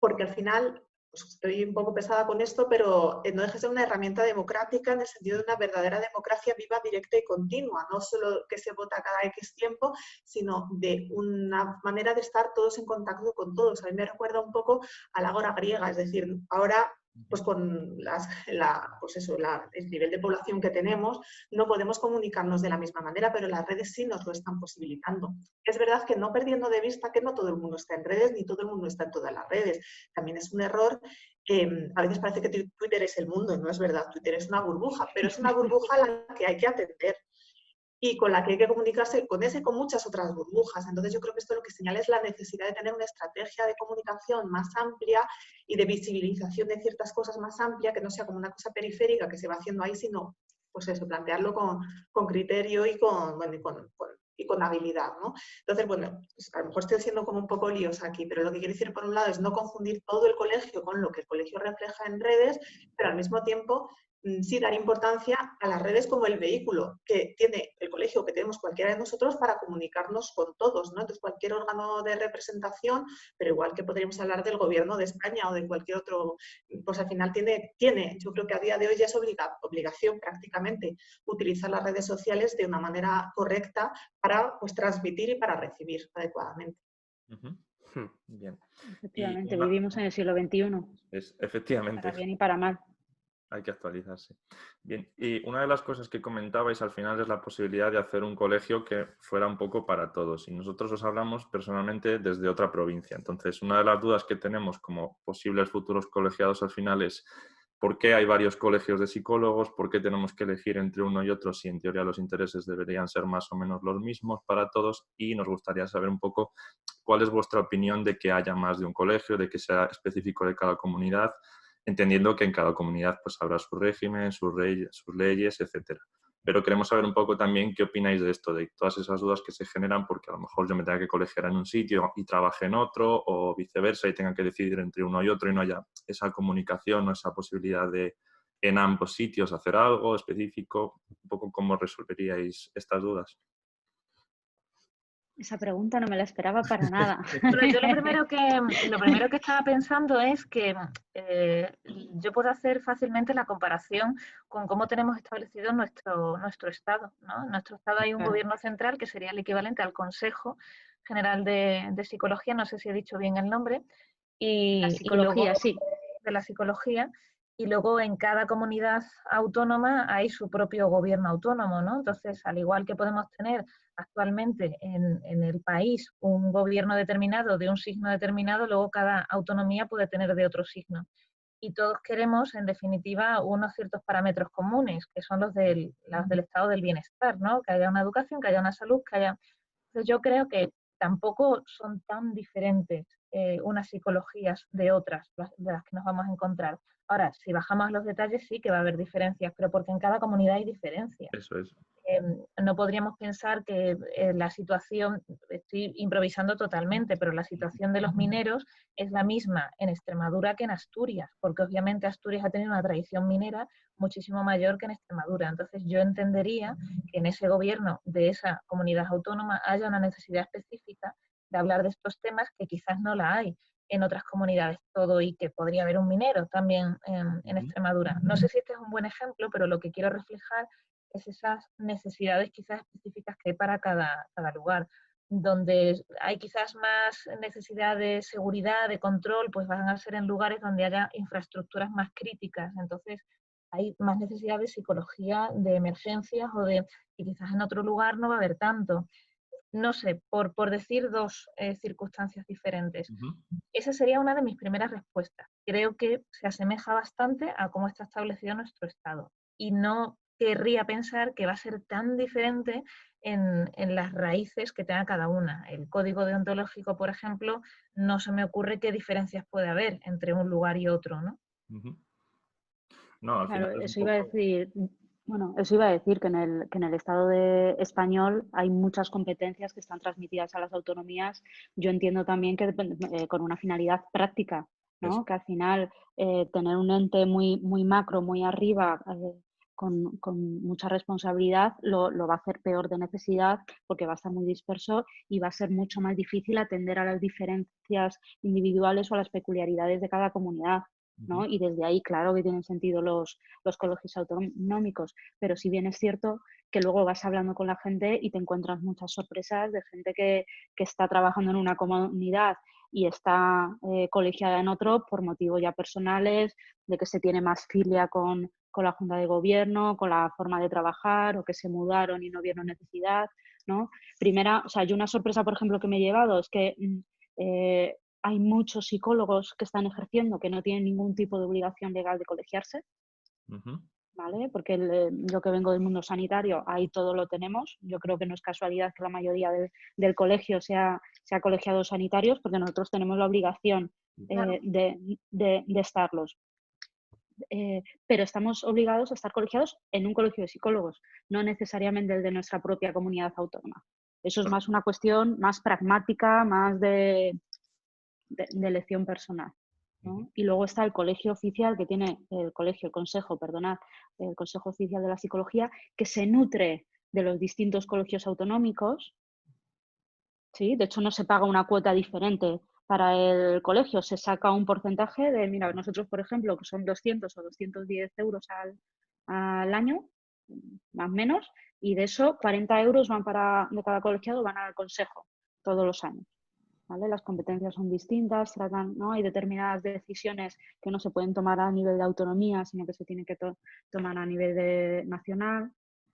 porque al final pues, estoy un poco pesada con esto, pero eh, no deja de ser una herramienta democrática en el sentido de una verdadera democracia viva, directa y continua, no solo que se vota cada X tiempo, sino de una manera de estar todos en contacto con todos. A mí me recuerda un poco a la agora griega, es decir, ahora pues con las, la, pues eso, la- el nivel de población que tenemos, no podemos comunicarnos de la misma manera, pero las redes sí nos lo están posibilitando. Es verdad que no perdiendo de vista que no todo el mundo está en redes, ni todo el mundo está en todas las redes. También es un error. eh, a veces parece que Twitter es el mundo, no es verdad. Twitter es una burbuja, pero es una burbuja a la que hay que atender y con la que hay que comunicarse con ese y con muchas otras burbujas. Entonces yo creo que esto lo que señala es la necesidad de tener una estrategia de comunicación más amplia y de visibilización de ciertas cosas más amplia, que no sea como una cosa periférica que se va haciendo ahí, sino pues eso, plantearlo con, con criterio y con, bueno, y con, con- y con habilidad. ¿no? Entonces, bueno, pues a lo mejor estoy siendo como un poco liosa aquí, pero lo que quiero decir por un lado es no confundir todo el colegio con lo que el colegio refleja en redes, pero al mismo tiempo sí dar importancia a las redes como el vehículo que tiene el colegio, que tenemos cualquiera de nosotros para comunicarnos con todos, ¿no? Entonces, cualquier órgano de representación, pero igual que podríamos hablar del gobierno de España o de cualquier otro, pues al final tiene, tiene yo creo que a día de hoy ya es obliga- obligación prácticamente utilizar las redes sociales de una manera correcta para pues transmitir y para recibir adecuadamente. Ujú. Bien. Efectivamente, vivimos en el siglo XXI, Es, efectivamente. para bien y para mal. Hay que actualizarse. Bien, y una de las cosas que comentabais al final es la posibilidad de hacer un colegio que fuera un poco para todos. Y nosotros os hablamos personalmente desde otra provincia. Entonces, una de las dudas que tenemos como posibles futuros colegiados al final es por qué hay varios colegios de psicólogos, por qué tenemos que elegir entre uno y otro si en teoría los intereses deberían ser más o menos los mismos para todos. Y nos gustaría saber un poco cuál es vuestra opinión de que haya más de un colegio, de que sea específico de cada comunidad entendiendo que en cada comunidad pues habrá su régimen, sus, sus leyes, etcétera. Pero queremos saber un poco también qué opináis de esto, de todas esas dudas que se generan, porque a lo mejor yo me tenga que colegiar en un sitio y trabaje en otro, o viceversa, y tenga que decidir entre uno y otro y no haya esa comunicación o esa posibilidad de en ambos sitios hacer algo específico. Un poco cómo resolveríais estas dudas. Esa pregunta no me la esperaba para nada. Bueno, yo lo primero que, lo primero que estaba pensando es que eh, yo puedo hacer fácilmente la comparación con cómo tenemos establecido nuestro, nuestro Estado. ¿no? En nuestro Estado hay un gobierno central que sería el equivalente al Consejo General de, Psicología, no sé si he dicho bien el nombre. Y, la psicología, sí. De la psicología y luego en cada comunidad autónoma hay su propio gobierno autónomo, ¿no? Entonces, al igual que podemos tener actualmente en, el país un gobierno determinado de un signo determinado, luego cada autonomía puede tener de otro signo. Y todos queremos, en definitiva, unos ciertos parámetros comunes, que son los del, los del estado del bienestar, ¿no? Que haya una educación, que haya una salud, que haya... Entonces, yo creo que tampoco son tan diferentes eh, unas psicologías de otras, de las que nos vamos a encontrar. Ahora, si bajamos los detalles, sí que va a haber diferencias, pero porque en cada comunidad hay diferencias. Eso es. Em, no podríamos pensar que eh, la situación, estoy improvisando totalmente, pero la situación de los mineros es la misma en Extremadura que en Asturias, porque obviamente Asturias ha tenido una tradición minera muchísimo mayor que en Extremadura. Entonces yo entendería que en ese gobierno de esa comunidad autónoma haya una necesidad específica de hablar de estos temas que quizás no la hay en otras comunidades todo y que podría haber un minero también en, Extremadura. No sé si este es un buen ejemplo, pero lo que quiero reflejar es esas necesidades quizás específicas que hay para cada, cada lugar. Donde hay quizás más necesidad de seguridad, de control, pues van a ser en lugares donde haya infraestructuras más críticas. Entonces, hay más necesidad de psicología, de emergencias o de, y quizás en otro lugar no va a haber tanto no sé, por, por decir dos eh, circunstancias diferentes. Esa sería una de mis primeras respuestas. Creo que se asemeja bastante a cómo está establecido nuestro Estado. Y no querría pensar que va a ser tan diferente en, las raíces que tenga cada una. El código deontológico, por ejemplo, no se me ocurre qué diferencias puede haber entre un lugar y otro, ¿no? No, claro, eso iba a decir, bueno, eso iba a decir que en el, que en el Estado de español hay muchas competencias que están transmitidas a las autonomías. Yo entiendo también que eh, con una finalidad práctica, ¿no? Que al final eh, tener un ente muy, muy macro, muy arriba, eh, con, con, mucha responsabilidad, lo, lo, va a hacer peor de necesidad porque va a estar muy disperso y va a ser mucho más difícil atender a las diferencias individuales o a las peculiaridades de cada comunidad. Y desde ahí, claro que tienen sentido los, los colegios autonómicos, pero si bien es cierto que luego vas hablando con la gente y te encuentras muchas sorpresas de gente que, está trabajando en una comunidad y está eh, colegiada en otro por motivos ya personales, de que se tiene más filia con, la Junta de Gobierno, con la forma de trabajar, o que se mudaron y no vieron necesidad, ¿no? Primera, o sea, yo una sorpresa, por ejemplo, que me he llevado es que mm, eh, hay muchos psicólogos que están ejerciendo que no tienen ningún tipo de obligación legal de colegiarse, ¿vale? Porque eh, yo que vengo del mundo sanitario, ahí todo lo tenemos. Yo creo que no es casualidad que la mayoría del colegio sea, sea colegiados sanitarios, porque nosotros tenemos la obligación eh, de, estarlos. Eh, pero estamos obligados a estar colegiados en un colegio de psicólogos, no necesariamente el de nuestra propia comunidad autónoma. Eso es más una cuestión más pragmática, más de, de, elección personal. Y luego está el colegio oficial que tiene el colegio, el consejo, perdonad, el consejo oficial de la psicología, que se nutre de los distintos colegios autonómicos. ¿sí? De hecho, no se paga una cuota diferente para el colegio, se saca un porcentaje de, mira, nosotros, por ejemplo, que son 200 o 210 euros al, al año, más o menos, y de eso 40 euros van para, de cada colegiado van al consejo todos los años. Las competencias son distintas, tratan, ¿no? Hay determinadas decisiones que no se pueden tomar a nivel de autonomía, sino que se tienen que tomar a nivel de nacional.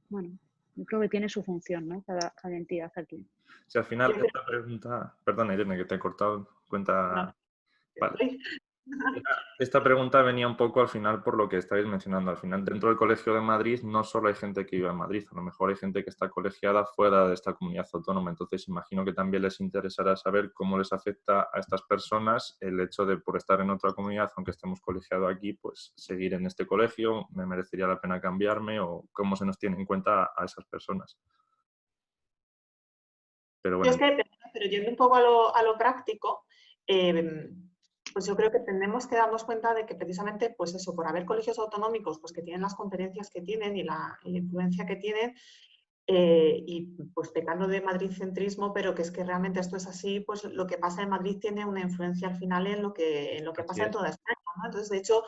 Bueno, yo creo que tiene su función, ¿no? Cada, entidad aquí. Si al final esta pregunta, perdón Irene, que te he cortado, cuenta... Vale. Esta pregunta venía un poco al final por lo que estáis mencionando. Al final, dentro del Colegio de Madrid no solo hay gente que vive en Madrid, a lo mejor hay gente que está colegiada fuera de esta comunidad autónoma. Entonces, imagino que también les interesará saber cómo les afecta a estas personas el hecho de, por estar en otra comunidad, aunque estemos colegiados aquí, pues seguir en este colegio, me merecería la pena cambiarme o cómo se nos tiene en cuenta a esas personas. Pero bueno. pero yendo un poco a lo, a lo práctico, eh, pues yo creo que tenemos que darnos cuenta de que precisamente, pues eso, por haber colegios autonómicos pues que tienen las competencias que tienen y la, influencia que tienen, eh, y pues pecando de Madrid-centrismo, pero que es que realmente esto es así, pues lo que pasa en Madrid tiene una influencia al final en lo que, en lo que pasa en toda España. Entonces, de hecho,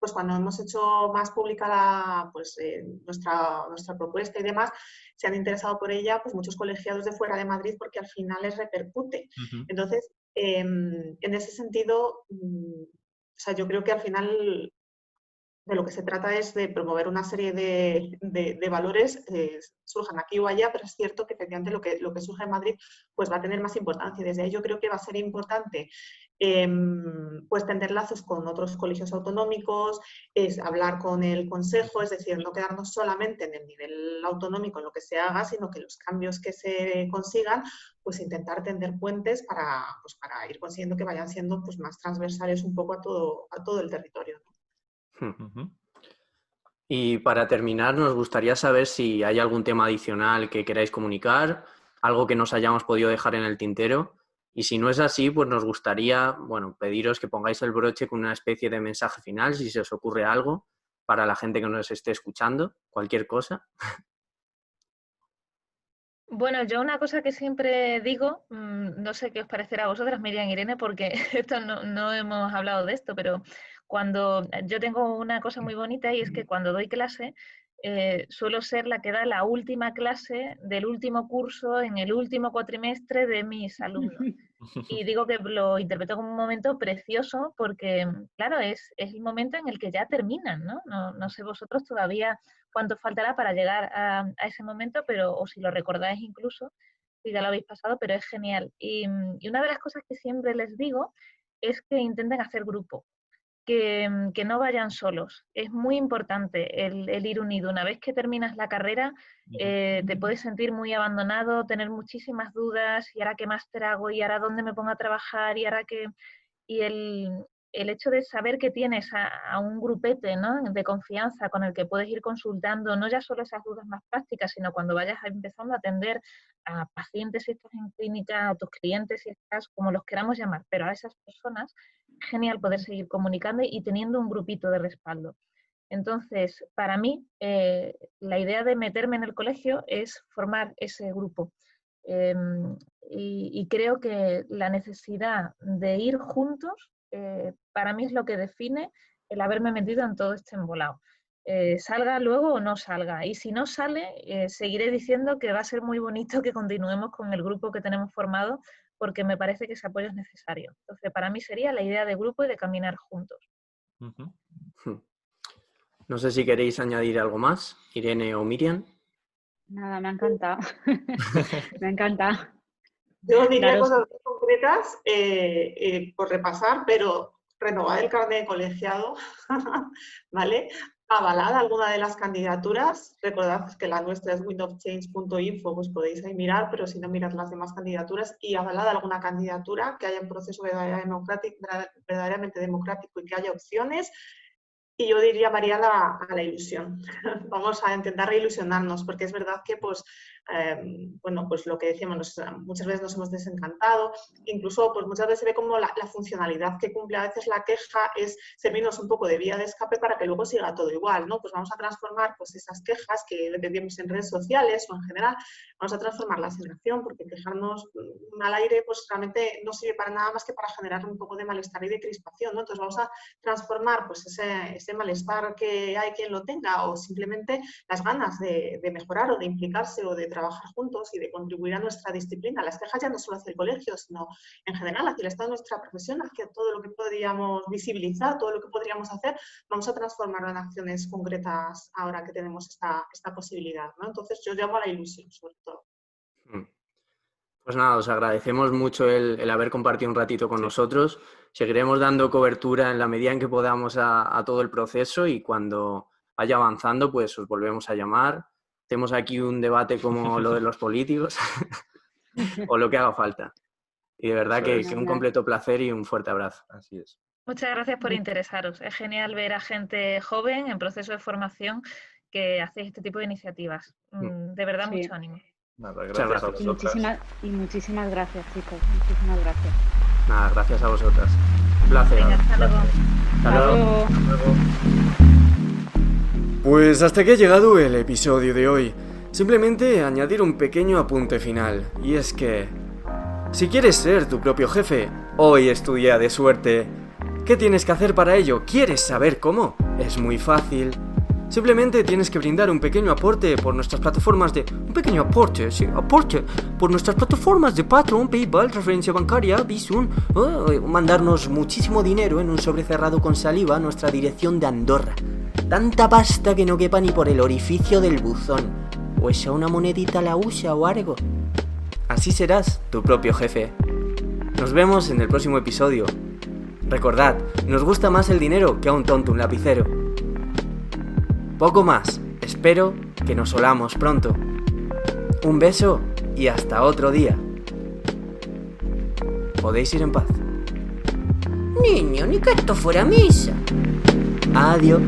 pues cuando hemos hecho más pública la, pues, eh, nuestra, nuestra propuesta y demás, se han interesado por ella pues muchos colegiados de fuera de Madrid porque al final les repercute. Entonces, em, en ese sentido, mm, o sea, yo creo que al final de lo que se trata es de promover una serie de, valores, eh, surjan aquí o allá, pero es cierto que efectivamente lo que, lo que surge en Madrid pues va a tener más importancia. Desde ahí yo creo que va a ser importante em, pues tender lazos con otros colegios autonómicos, es hablar con el consejo, es decir, no quedarnos solamente en el nivel autonómico en lo que se haga, sino que los cambios que se consigan, pues intentar tender puentes para, pues, para ir consiguiendo que vayan siendo pues, más transversales un poco a todo, a todo el territorio. Y para terminar, nos gustaría saber si hay algún tema adicional que queráis comunicar, algo que nos hayamos podido dejar en el tintero. Y si no es así, pues nos gustaría, bueno, pediros que pongáis el broche con una especie de mensaje final, si se os ocurre algo, para la gente que nos esté escuchando, cualquier cosa. Bueno, yo una cosa que siempre digo, mm, no sé qué os parecerá a vosotras, Miriam y Irene, porque esto no, no hemos hablado de esto, pero cuando yo tengo una cosa muy bonita y es que cuando doy clase, eh, suelo ser la que da la última clase del último curso en el último cuatrimestre de mis alumnos. Y digo que lo interpreto como un momento precioso porque, claro, es, es el momento en el que ya terminan, ¿no? ¿no? No, sé vosotros todavía cuánto faltará para llegar a, ese momento, pero o si lo recordáis incluso, si ya lo habéis pasado, pero es genial. Y una de las cosas que siempre les digo es que intenten hacer grupo. Mm, que, no vayan solos. Es muy importante el, ir unido. Una vez que terminas la carrera, eh, te puedes sentir muy abandonado, tener muchísimas dudas, y ahora qué máster hago, y ahora dónde me pongo a trabajar, y ahora qué... Y el, el hecho de saber que tienes a, un grupete de confianza con el que puedes ir consultando, no ya solo esas dudas más prácticas, sino cuando vayas empezando a atender a pacientes si estás en clínica, a tus clientes si estás, como los queramos llamar, pero a esas personas, genial poder seguir comunicando y teniendo un grupito de respaldo. Entonces, para mí, eh, la idea de meterme en el colegio es formar ese grupo. Em, y, creo que la necesidad de ir juntos eh, para mí es lo que define el haberme metido en todo este embolado. Eh, salga luego o no salga. Y si no sale, eh, seguiré diciendo que va a ser muy bonito que continuemos con el grupo que tenemos formado porque me parece que ese apoyo es necesario. Entonces, para mí sería la idea de grupo y de caminar juntos. No sé si queréis añadir algo más, Irene o Miriam. Nada, me ha encantado. me encanta. Yo diría cosas concretas eh, eh, por repasar, pero renovar el carnet de colegiado, ¿vale? Avalada alguna de las candidaturas, recordad que la nuestra es windowchange.info, pues podéis ahí mirar, pero si no mirad las demás candidaturas y avalada alguna candidatura que haya un proceso verdaderamente democrático y que haya opciones, y yo diría, María, la, a la ilusión. Vamos a intentar ilusionarnos, porque es verdad que, pues, em, bueno, pues lo que decíamos, muchas veces nos hemos desencantado, incluso, pues muchas veces se ve como la, funcionalidad que cumple a veces la queja es servirnos un poco de vía de escape para que luego siga todo igual, ¿no? Pues vamos a transformar, pues, esas quejas que vendemos en redes sociales o en general, vamos a transformarlas en acción, porque quejarnos mm, al aire, pues, realmente no sirve para nada más que para generar un poco de malestar y de crispación. Entonces vamos a transformar, pues, ese malestar que hay quien lo tenga o simplemente las ganas de, mejorar o de implicarse o de trabajar juntos y de contribuir a nuestra disciplina. Las quejas ya no solo hacia el colegio, sino en general hacia el estado de nuestra profesión, hacia todo lo que podríamos visibilizar, todo lo que podríamos hacer, vamos a transformarlo en acciones concretas ahora que tenemos esta, esta posibilidad. ¿no? Entonces yo llamo a la ilusión sobre todo. Mm. Pues nada, os agradecemos mucho el, haber compartido un ratito con nosotros. Seguiremos dando cobertura en la medida en que podamos a, todo el proceso y cuando vaya avanzando, pues os volvemos a llamar. Tenemos aquí un debate como lo de los políticos o lo que haga falta. Y de verdad que, que, un completo placer y un fuerte abrazo. Así es. Muchas gracias por interesaros. Es genial ver a gente joven en proceso de formación que hace este tipo de iniciativas. Mm. Mm, de verdad, mucho ánimo. Nada, gracias, a vosotras. Y muchísimas, y muchísimas gracias, chicos. Muchísimas gracias. Nada, gracias a vosotras. Un placer. hasta, luego. hasta, luego. hasta luego. Pues hasta aquí ha llegado el episodio de hoy. Simplemente añadir un pequeño apunte final, y es que... Si quieres ser tu propio jefe, hoy es tu día de suerte. ¿Qué tienes que hacer para ello? ¿Quieres saber cómo? Es muy fácil. Simplemente tienes que brindar un pequeño aporte por nuestras plataformas de... Un pequeño aporte, sí, aporte. Por nuestras plataformas de Patreon, PayPal, referencia bancaria, Bisun. oh, mandarnos muchísimo dinero en un sobre cerrado con saliva a nuestra dirección de Andorra. Tanta pasta que no quepa ni por el orificio del buzón. O esa una monedita la usa o algo. Así serás tu propio jefe. Nos vemos en el próximo episodio. Recordad, nos gusta más el dinero que a un tonto un lapicero. Poco más. Espero que nos olamos pronto. Un beso y hasta otro día. Podéis ir en paz. Niño, ni que esto fuera misa. Adiós.